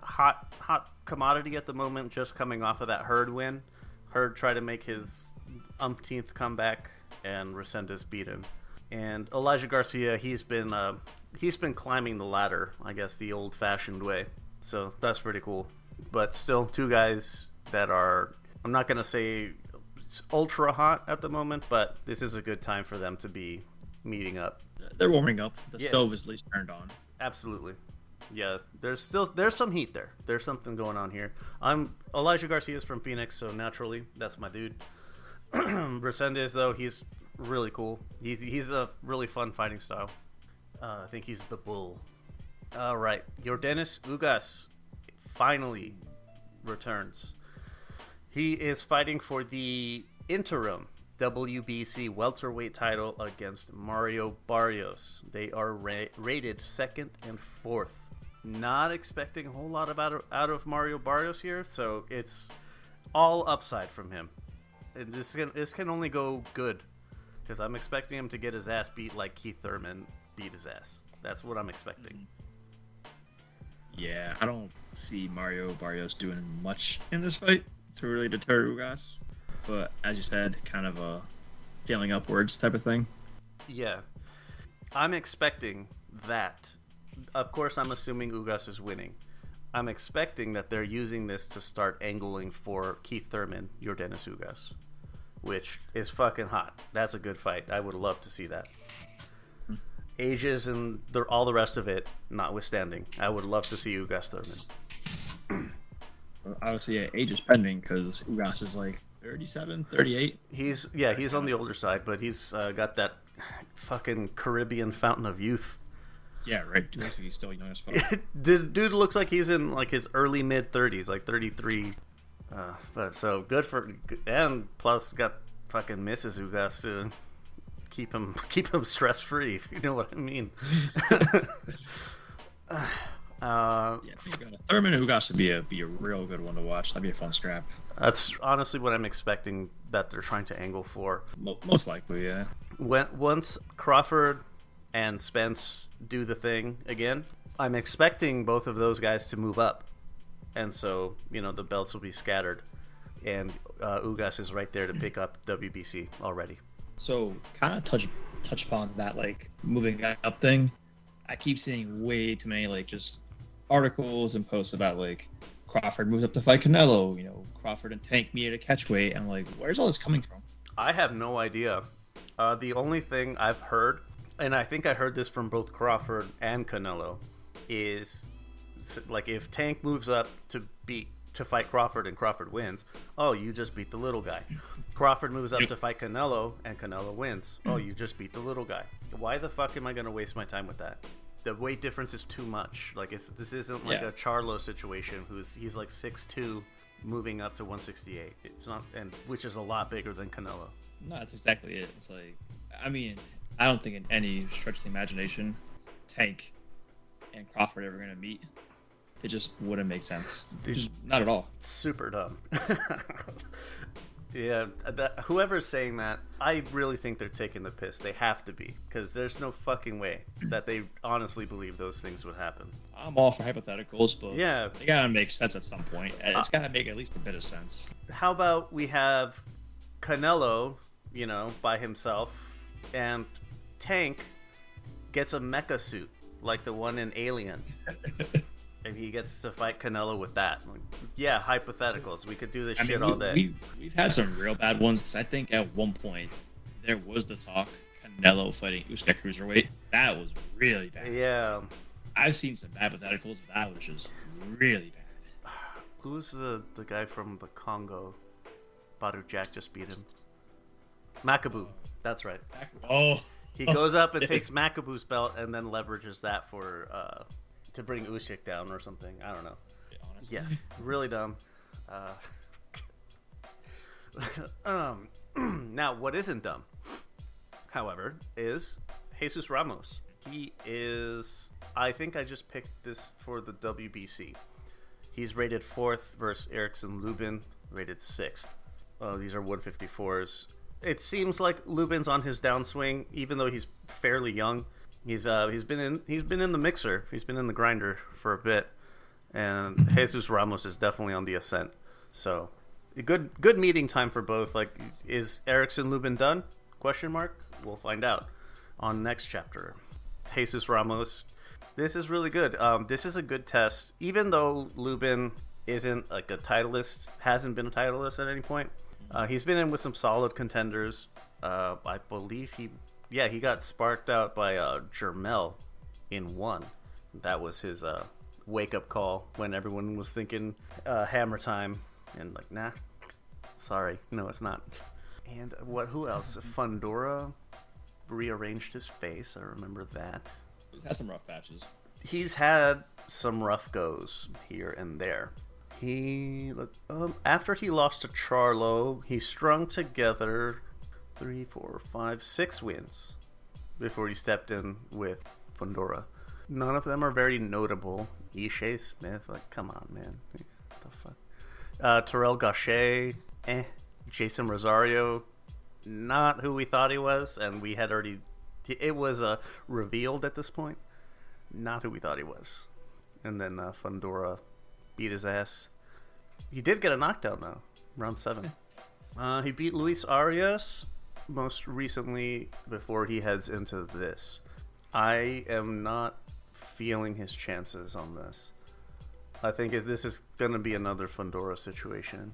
hot hot commodity at the moment, just coming off of that Hurd win. Hurd tried to make his umpteenth comeback, and Resendiz beat him. And Elijah Garcia, he's been uh, he's been climbing the ladder, I guess, the old-fashioned way. So that's pretty cool. But still, two guys that are I'm not gonna say ultra hot at the moment, but this is a good time for them to be meeting up. They're warming up. The yeah. stove is at least turned on. Absolutely. Yeah, there's still there's some heat there. There's something going on here. I'm Elijah Garcia is from Phoenix, so naturally that's my dude. Resendiz though, he's really cool. He's he's a really fun fighting style. Uh, I think he's the bull. All right, Yordenis Ugas finally returns. He is fighting for the interim WBC welterweight title against Mario Barrios. They are ra- rated second and fourth. Not expecting a whole lot of out, of out of Mario Barrios here, so it's all upside from him. And this can this can only go good because I'm expecting him to get his ass beat like Keith Thurman beat his ass. That's what I'm expecting. Yeah, I don't see Mario Barrios doing much in this fight to really deter Ugas but as you said, kind of a feeling upwards type of thing. Yeah, I'm expecting that. Of course, I'm assuming Ugas is winning. I'm expecting that they're using this to start angling for Keith Thurman, Yordenis Ugas, which is fucking hot. That's a good fight. I would love to see that. Ages and the, all the rest of it notwithstanding, I would love to see Ugas Thurman. Obviously, yeah, age is pending because Ugas is like 37, 38. He's yeah, he's on the older side, but he's uh, got that fucking Caribbean fountain of youth. Yeah, right. Dude looks like he's still young as fuck. dude, dude looks like he's in like his early mid 30s, like 33. Uh, but so good for and plus got fucking Mrs. Ugas to keep him keep him stress free. If you know what I mean. Uh, yeah, Thurman Ugas would be a be a real good one to watch. That'd be a fun scrap. That's honestly what I'm expecting that they're trying to angle for. Most likely, yeah. When once Crawford and Spence do the thing again, I'm expecting both of those guys to move up, and so you know the belts will be scattered, and uh, Ugas is right there to pick up WBC already. So kind of touch touch upon that like moving up thing. I keep seeing way too many like just articles and posts about like Crawford moved up to fight Canelo. You know, Crawford and Tank meet at a catchweight. And like, where's all this coming from? I have no idea. Uh, the only thing I've heard, and I think I heard this from both Crawford and Canelo, is like if Tank moves up to beat to fight Crawford and Crawford wins, oh, you just beat the little guy. Crawford moves up to fight Canelo and Canelo wins. Oh, you just beat the little guy. Why the fuck am I going to waste my time with that? The weight difference is too much. Like it's this isn't like yeah. a Charlo situation who's he's like six two, moving up to 168. It's not and which is a lot bigger than Canelo. No, that's exactly it. It's like I mean, I don't think in any stretch of the imagination, Tank and Crawford ever gonna meet. It just wouldn't make sense. Just, not at all. Super dumb. Yeah, that, whoever's saying that, I really think they're taking the piss. They have to be, because there's no fucking way that they honestly believe those things would happen. I'm all for hypotheticals, but yeah, they gotta make sense at some point. It's uh, gotta make at least a bit of sense. How about we have Canelo, you know, by himself, and Tank gets a mecha suit like the one in Alien. and he gets to fight Canelo with that. Yeah, hypotheticals. We could do this I shit mean, all day. We, we, have had some real bad ones. Cause I think at one point there was the talk Canelo fighting Usyk cruiserweight. That was really bad. Yeah. I've seen some bad hypotheticals, but that was just really bad. Who's the the guy from the Congo? Badou Jack just beat him. Makabu. That's right. Oh. He goes up and takes Makabu's belt and then leverages that for uh, to bring Usyk down or something. I don't know. Yeah, really dumb. Uh, um, now, what isn't dumb, however, is Jesus Ramos. He is. I think I just picked this for the WBC. He's rated fourth versus Erickson Lubin, rated sixth. Oh, these are 154s. It seems like Lubin's on his downswing, even though he's fairly young. He's uh he's been in he's been in the mixer. He's been in the grinder for a bit, and Jesus Ramos is definitely on the ascent. So, good good meeting time for both. Like, is Erickson Lubin done? Question mark. We'll find out on next chapter. Jesus Ramos. This is really good. Um, this is a good test, even though Lubin isn't like a titleist, hasn't been a titleist at any point. Uh, he's been in with some solid contenders. Uh, I believe he, yeah, he got sparked out by uh, Jermell in one. That was his uh, wake up call when everyone was thinking uh, hammer time, and like, nah, sorry, no, it's not. And what? Who else? Fundora rearranged his face. I remember that. He's had some rough patches. He's had some rough goes here and there. He um, after he lost to Charlo, he strung together three, four, five, six wins before he stepped in with Fundora. None of them are very notable. Ishe Smith, like, come on, man, what the fuck. Uh, Terrell Gausha, eh. Jeison Rosario, not who we thought he was, and we had already. It was uh, revealed at this point, not who we thought he was. And then uh, Fundora beat his ass. He did get a knockdown though, round seven. Uh, he beat Luis Arias most recently before he heads into this. I am not feeling his chances on this. I think this is going to be another Fundora situation.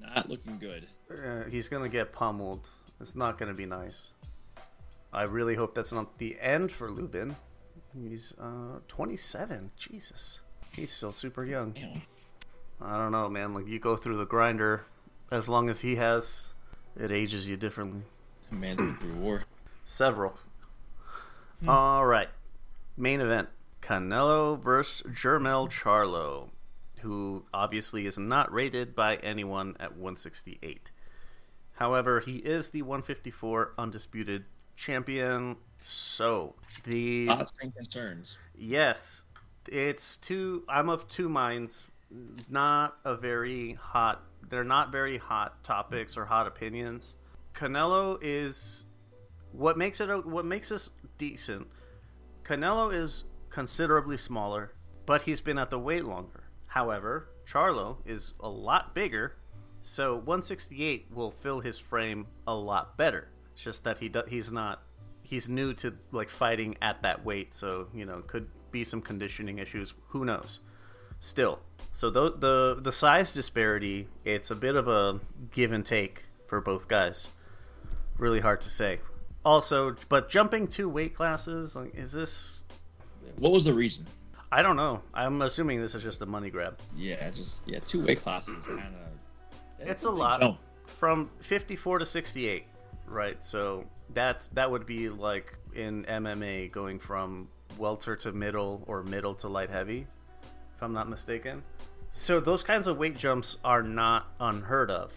Not looking good. Uh, he's going to get pummeled. It's not going to be nice. I really hope that's not the end for Lubin. He's uh, 27. Jesus. He's still super young. Damn. I don't know, man. Like, you go through the grinder, as long as he has, it ages you differently. Man through war. Several. Hmm. All right. Main event Canelo versus Jermell Charlo, who obviously is not rated by anyone at 168. However, he is the 154 undisputed champion. So, the. Thoughts and concerns. Yes. It's two. I'm of two minds. Not a very hot. They're not very hot topics or hot opinions. Canelo is what makes it what makes this decent. Canelo is considerably smaller, but he's been at the weight longer. However, Charlo is a lot bigger, so 168 will fill his frame a lot better. It's just that he do, he's not he's new to like fighting at that weight, so you know could be some conditioning issues. Who knows? Still, so the the the size disparity, it's a bit of a give and take for both guys. Really hard to say. Also, but jumping two weight classes, like, is this? What was the reason? I don't know. I'm assuming this is just a money grab. Yeah, just yeah, two weight classes kind of. It's a lot from 54 to 68, right? So that's that would be like in MMA going from welter to middle or middle to light heavy, if I'm not mistaken. So those kinds of weight jumps are not unheard of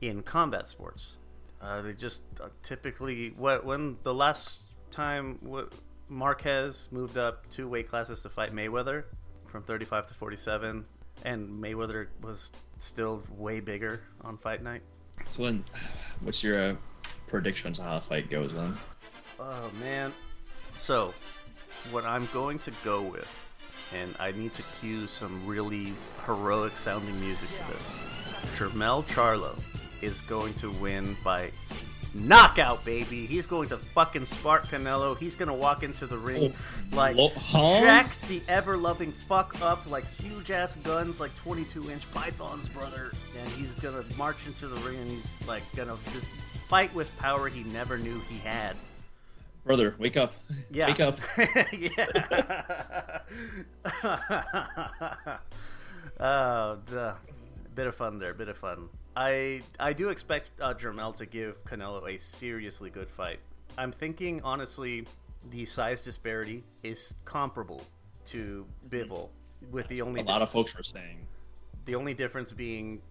in combat sports. Uh, they just uh, typically what when the last time what Marquez moved up two weight classes to fight Mayweather from 35 to 47, and Mayweather was still way bigger on fight night. So then, what's your uh, predictions on how the fight goes then? Oh man. So, what I'm going to go with, and I need to cue some really heroic sounding music for this. Jermell Charlo is going to win by knockout, baby. He's going to fucking spark Canelo. He's gonna walk into the ring Oh, like lo- huh? jacked the ever loving fuck up, like huge ass guns, like 22 inch pythons, brother. And he's gonna march into the ring and he's like gonna just fight with power he never knew he had. Brother, wake up. Yeah. Wake up. yeah. oh, duh. bit of fun there. Bit of fun. I I do expect uh, Jermell to give Canelo a seriously good fight. I'm thinking honestly, the size disparity is comparable to Bivol, with the only A lot of folks were saying. the only difference being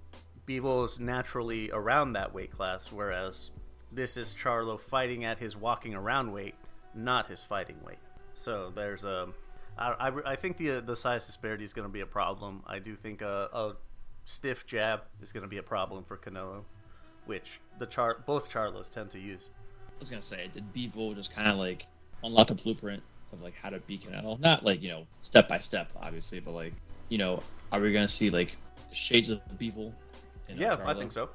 Bivol's naturally around that weight class, whereas this is Charlo fighting at his walking around weight, not his fighting weight. So there's a. I, I, I think the the size disparity is going to be a problem. I do think a, a stiff jab is going to be a problem for Canelo, which the char both Charlos tend to use. I was gonna say, did Bevo just kind of like unlock the blueprint of like how to beat Canelo? Not like you know step by step, obviously, but like you know, are we gonna see like shades of Bevo? in, uh, Yeah, I think so.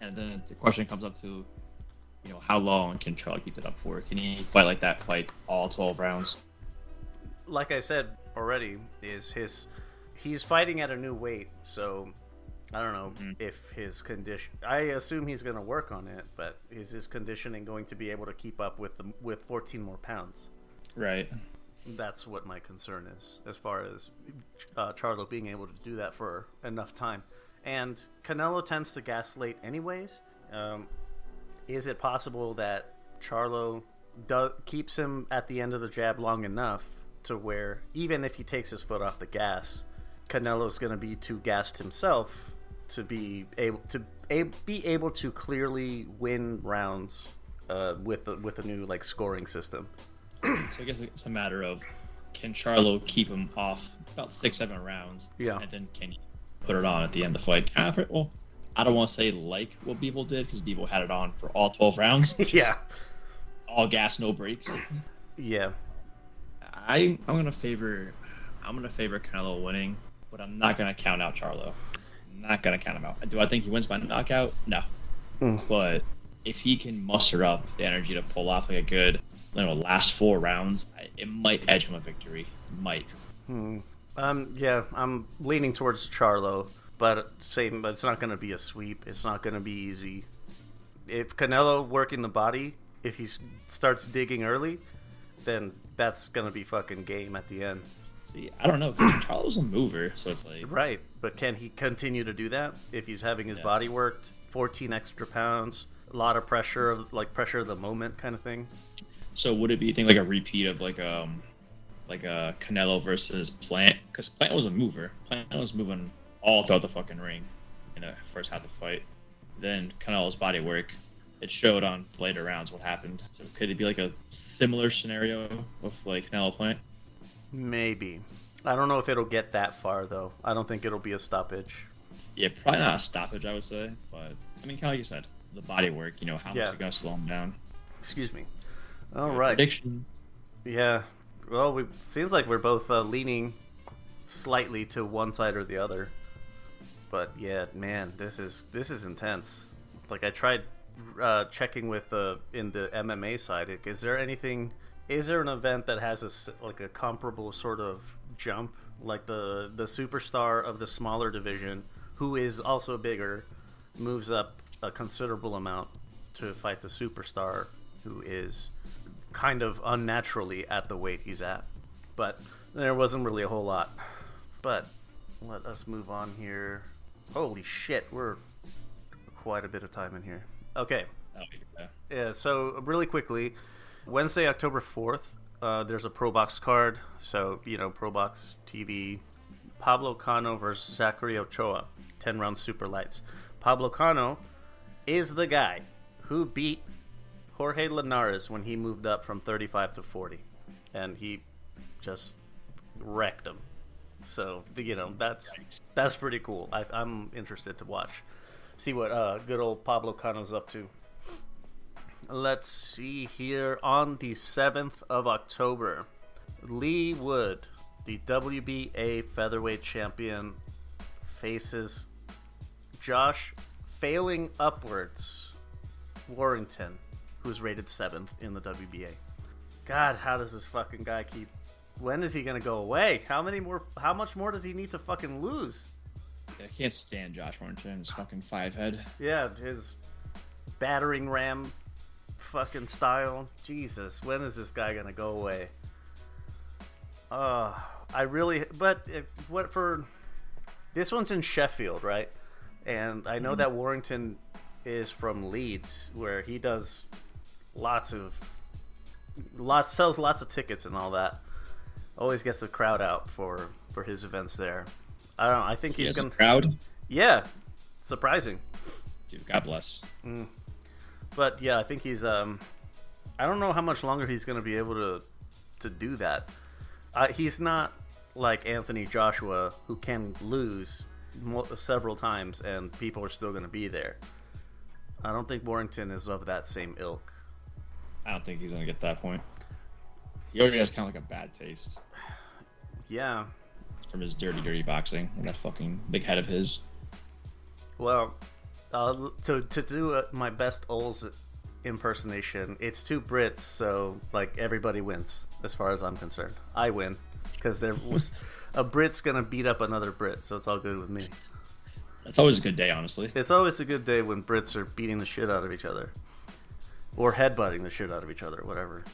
And then the question comes up to, you know, how long can Charlo keep it up for? Can he fight like that, fight all twelve rounds? like I said already, is his he's fighting at a new weight, so I don't know Mhm. if his condition. I assume he's going to work on it, but is his conditioning going to be able to keep up with the with 14 more pounds? Right. That's what my concern is, as far as uh, Charlo being able to do that for enough time. And Canelo tends to gas late, anyways. Um, is it possible that Charlo do- keeps him at the end of the jab long enough to where even if he takes his foot off the gas, Canelo's going to be too gassed himself to be able to a- be able to clearly win rounds uh, with the, with a new like scoring system. So I guess it's a matter of can Charlo keep him off about six, seven rounds? Yeah. And then can he put it on at the end of the fight? Kind of, well, I don't want to say like what Bevo did because Bevo had it on for all 12 rounds, yeah, all gas, no breaks. yeah. I I'm gonna favor I'm gonna favor Canelo winning, but I'm not gonna count out Charlo. I'm not gonna count him out. Do I think he wins by knockout? No. Mm. But if he can muster up the energy to pull off like a good, you know, last four rounds, I, it might edge him a victory. Might. Hmm. Um, yeah, I'm leaning towards Charlo, but same. But it's not going to be a sweep. It's not going to be easy. If Canelo working the body, if he starts digging early, then that's going to be fucking game at the end. See, I don't know. 'cause Charlo's a mover, so it's like Right, but can he continue to do that if he's having his Yeah. body worked? 14 extra pounds, a lot of pressure, like pressure of the moment kind of thing. So would it be you think like a repeat of like um like a Canelo versus Plant? Because Plant was a mover. Plant was moving all throughout the fucking ring in the first half of the fight. Then Canelo's body work. It showed on later rounds what happened. So could it be like a similar scenario with like Canelo Plant? Maybe. I don't know if it'll get that far though. I don't think it'll be a stoppage. Yeah, probably not a stoppage, I would say. But I mean, like you said, the body work. You know how much Yeah. you gotta slow him down. Excuse me. All right. Predictions. Yeah. Well, we seems like we're both uh, leaning slightly to one side or the other. But yeah, man, this is this is intense. Like I tried uh, checking with uh, in the MMA side. Is there anything? Is there an event that has a like a comparable sort of jump, like the the superstar of the smaller division, who is also bigger, moves up a considerable amount to fight the superstar, who is kind of unnaturally at the weight he's at. But there wasn't really a whole lot. But let us move on here. Holy shit, we're quite a bit of time in here. Okay. Oh, yeah. Yeah, so really quickly, Wednesday, October 4th, uh, there's a ProBox card. So, you know, ProBox TV. Pablo Cano versus Zachary Ochoa. 10 round super lights. Pablo Cano is the guy who beat Jorge Linares when he moved up from 35 to 40. And he just wrecked him. So, you know, that's that's pretty cool. I, I'm interested to watch. See what uh, good old Pablo Cano's up to. Let's see here on the 7th of October. Leigh Wood, the WBA featherweight champion, faces Josh failing upwards Warrington, who's rated seventh in the WBA. God, how does this fucking guy keep? When is he gonna go away? How many more? How much more does he need to fucking lose? I can't stand Josh Warrington. His fucking five head. Yeah, his battering ram fucking style. Jesus, when is this guy gonna go away? Uh, I really, but it, what for? This one's in Sheffield, right? And I know mm-hmm. that Warrington is from Leeds, where he does lots of lots sells lots of tickets and all that. Always gets the crowd out for for his events there. I don't know. I think he he's gonna crowd. Yeah, surprising. Dude, God bless. Mm. But yeah, I think he's. Um, I don't know how much longer he's going to be able to to do that. Uh, he's not like Anthony Joshua, who can lose mo- several times and people are still going to be there. I don't think Warrington is of that same ilk. I don't think he's going to get that point. He already has kind of like a bad taste. Yeah. From his dirty, dirty boxing and that fucking big head of his. Well, uh, to to do uh, my best Oles impersonation, it's two Brits, so like everybody wins as far as I'm concerned. I win because there was a Brit's gonna beat up another Brit, so it's all good with me. It's always a good day, honestly. It's always a good day when Brits are beating the shit out of each other, or headbutting the shit out of each other, whatever.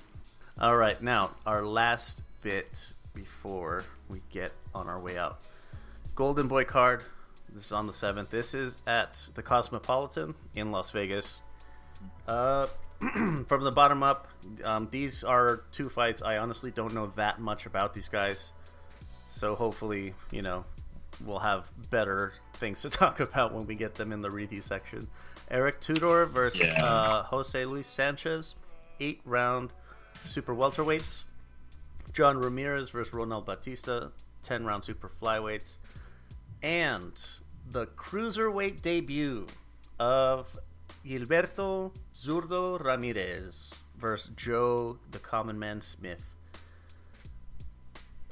All right, now our last bit before we get on our way out. Golden Boy card. This is on the seventh. This is at the Cosmopolitan in Las Vegas. Uh, from the bottom up, um, these are two fights. I honestly don't know that much about these guys, so hopefully, you know, we'll have better things to talk about when we get them in the review section. Eric Tudor versus yeah. uh, Jose Luis Sanchez, eight round super welterweights. John Ramirez versus Ronald Batista, ten round super flyweights, and the cruiserweight debut of Gilberto Zurdo Ramirez versus Joe the Common Man Smith.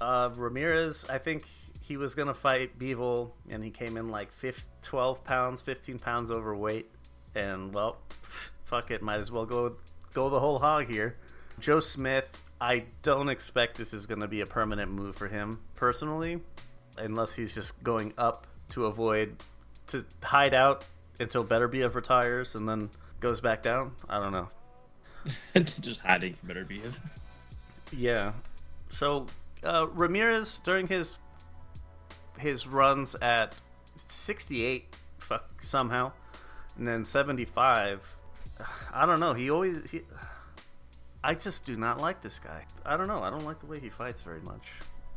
Uh, Ramirez, I think he was gonna fight Bivol, and he came in like 15, 12 pounds, 15 pounds overweight, and well, fuck it, might as well go go the whole hog here. Joe Smith, I don't expect this is gonna be a permanent move for him personally, unless he's just going up to avoid to hide out until Beterbiev retires and then goes back down. I don't know. Just hiding from Beterbiev. Yeah. So uh, Ramirez during his his runs at 68 fuck, somehow, and then 75. I don't know. He always. He, I just do not like this guy. I don't know. I don't like the way he fights very much.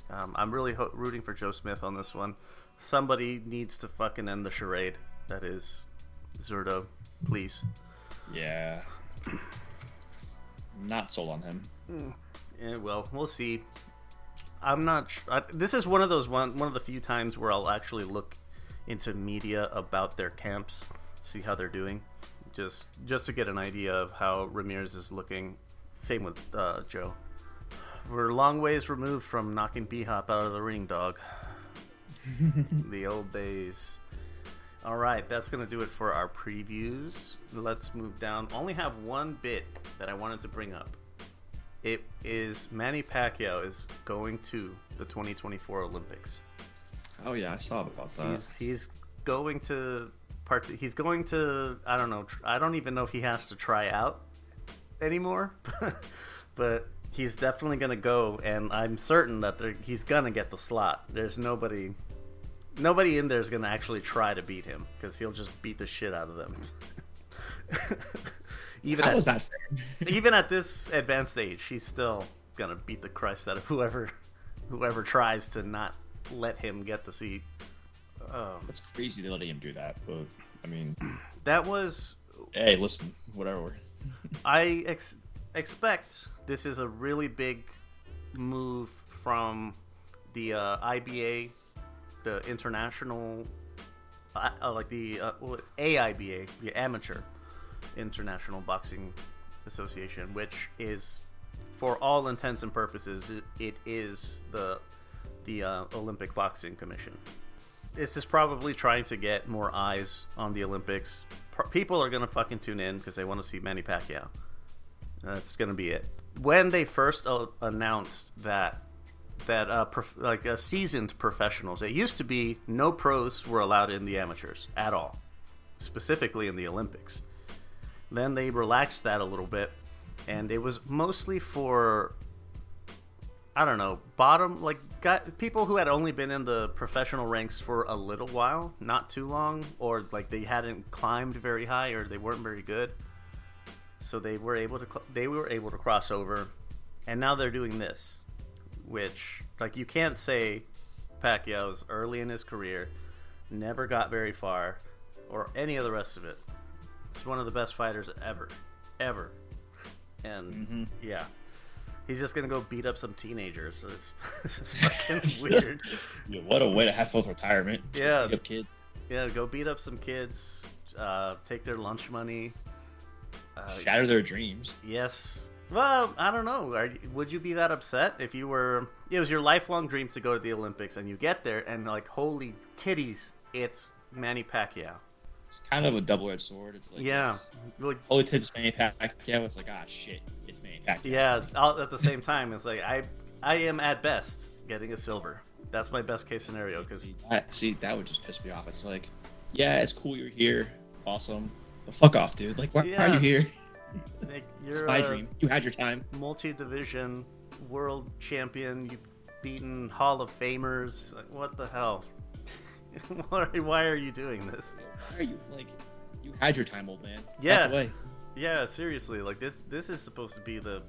Um, I'm really ho- rooting for Joe Smith on this one. Somebody needs to fucking end the charade that is Zurdo, please. Yeah. Not sold on him. Yeah, well, we'll see. I'm not. I, this is one of those one one of the few times where I'll actually look into media about their camps, see how they're doing, just just to get an idea of how Ramirez is looking. Same with uh, Joe. We're a long ways removed from knocking B Hop out of the ring, dog. the old days. All right, that's going to do it for our previews. Let's move down. Only have one bit that I wanted to bring up. It is Manny Pacquiao is going to the 2024 Olympics. Oh yeah, I saw about that. He's he's going to part. He's going to. I don't know. I don't even know if he has to try out anymore, but he's definitely going to go, and I'm certain that he's going to get the slot. There's nobody nobody in there is gonna actually try to beat him because he'll just beat the shit out of them. even How at, that fair? even at this advanced age, he's still gonna beat the Christ out of whoever whoever tries to not let him get the seat. Um, That's crazy to letting him do that, but I mean, that was. Hey, listen, whatever. I ex- expect this is a really big move from the uh, IBA the international, uh, uh, like the uh, AIBA, the Amateur International Boxing Association, which is, for all intents and purposes, it is the the uh, Olympic Boxing Commission. This is probably trying to get more eyes on the Olympics people are gonna fucking tune in because they want to see Manny Pacquiao. That's gonna be it. When they first uh, announced that that uh, prof- like uh, seasoned professionals, it used to be no pros were allowed in the amateurs at all, specifically in the Olympics. Then they relaxed that a little bit, and it was mostly for I don't know, bottom like got people who had only been in the professional ranks for a little while, not too long, or like they hadn't climbed very high or they weren't very good. So they were able to they were able to cross over, and now they're doing this, which like you can't say Pacquiao's early in his career, never got very far, or any of the rest of it. He's one of the best fighters ever, ever, and mm-hmm. yeah, he's just gonna go beat up some teenagers. it's, it's fucking weird. Yeah, what a way to have full retirement. Yeah, beat up kids. Yeah, go beat up some kids. Uh, take their lunch money. Uh, Shatter their dreams. Yes. Well, I don't know. Are, would you be that upset if you were? It was your lifelong dream to go to the Olympics, and you get there, and like, holy titties, it's Manny Pacquiao. It's kind of a double-edged sword. It's like yeah, it's, like, holy titties, Manny Pacquiao. It's like ah shit, it's Manny Pacquiao. yeah, all, at the same time, it's like I I am at best getting a silver. That's my best case scenario because see that would just piss me off. It's like, yeah, it's cool you're here, awesome, but fuck off, dude. Like, why, yeah. are you here? Like, you're my dream. You had your time. Multi-division world champion. You've beaten Hall of Famers. Like, what the hell? why, why are you doing this? Why are you like? You had your time, old man. Yeah. Yeah, seriously, like this this is supposed to be the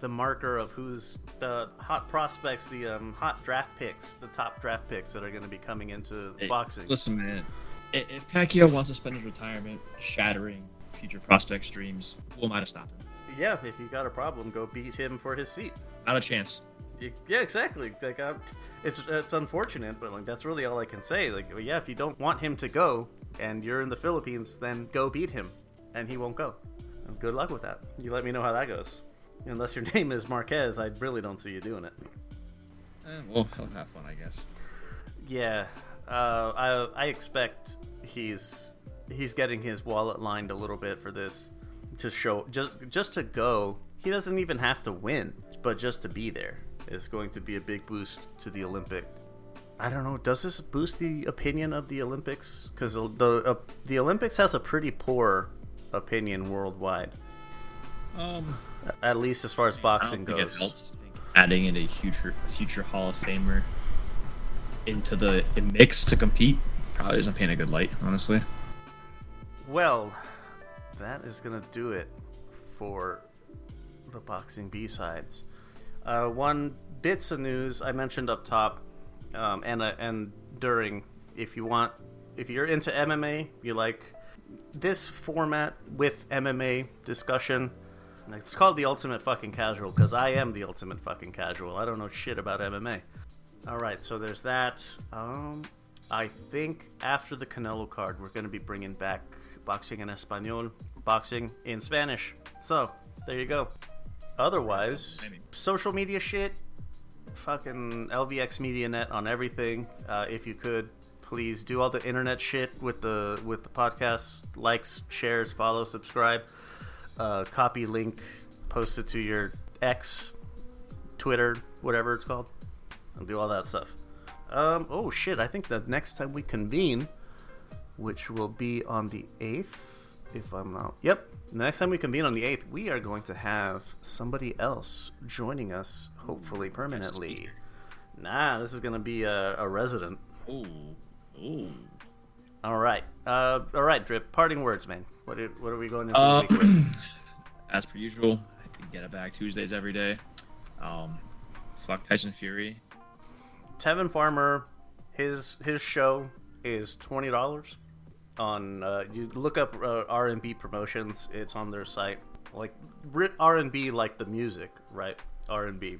the marker of who's the hot prospects, the um, hot draft picks, the top draft picks that are going to be coming into hey, boxing. Listen, man, if Pacquiao wants to spend his retirement shattering future prospects' dreams, who am I to stop him? Yeah, if you got a problem, go beat him for his seat. Not a chance. Yeah, exactly. Like, I'm, it's it's unfortunate, but like that's really all I can say. Like, yeah, if you don't want him to go and you're in the Philippines, then go beat him, and he won't go good luck with that. You let me know how that goes. Unless your name is Marquez, I really don't see you doing it. Eh, well, he'll have fun, I guess. Yeah, uh, I I expect he's he's getting his wallet lined a little bit for this to show just just to go. He doesn't even have to win, but just to be there is going to be a big boost to the Olympic. I don't know. Does this boost the opinion of the Olympics? Because the uh, the Olympics has a pretty poor opinion worldwide. Um, at least as far as boxing goes. helps. Adding in a future future Hall of Famer into the mix to compete probably doesn't paint a good light, honestly. Well, that is gonna do it for the boxing B sides. Uh, one bits of news I mentioned up top, um, and uh, and during, if you want, if you're into MMA, you like this format with MMA discussion. It's called the ultimate fucking casual because I am the ultimate fucking casual. I don't know shit about MMA. All right, so there's that. Um, I think after the Canelo card, we're going to be bringing back boxing in Espanol, boxing in Spanish. So there you go. Otherwise, social media shit, fucking LVX Media Net on everything. Uh, if you could, please do all the internet shit with the with the podcast likes shares follow subscribe uh, copy link post it to your x twitter whatever it's called and do all that stuff um, oh shit i think the next time we convene which will be on the 8th if i'm not yep the next time we convene on the 8th we are going to have somebody else joining us hopefully permanently nah this is going to be a, a resident Ooh. Ooh. All right. Uh, all right, Drip. Parting words, man. What are, what are we going into uh, with? As per usual, get it back Tuesdays every day. Um, fuck Tyson Fury. Tevin Farmer, his his show is twenty dollars. On uh, you look up uh, R and B promotions. It's on their site. Like R and B, like the music, right? R and B.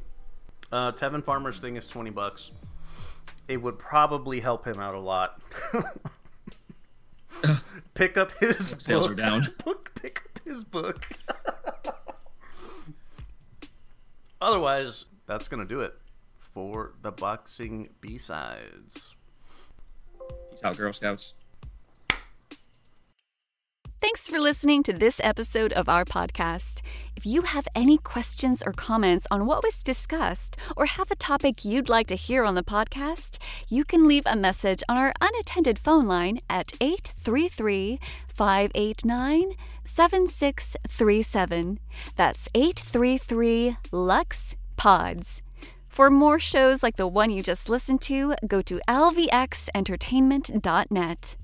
Uh, Tevin Farmer's thing is twenty bucks it would probably help him out a lot. pick up his sales book. are down. Book, pick up his book. Otherwise, that's gonna do it for the boxing B sides. Peace out, Girl Scouts. Thanks for listening to this episode of our podcast. If you have any questions or comments on what was discussed or have a topic you'd like to hear on the podcast, you can leave a message on our unattended phone line at 833 589 7637. That's 833 Lux Pods. For more shows like the one you just listened to, go to lvxentertainment.net.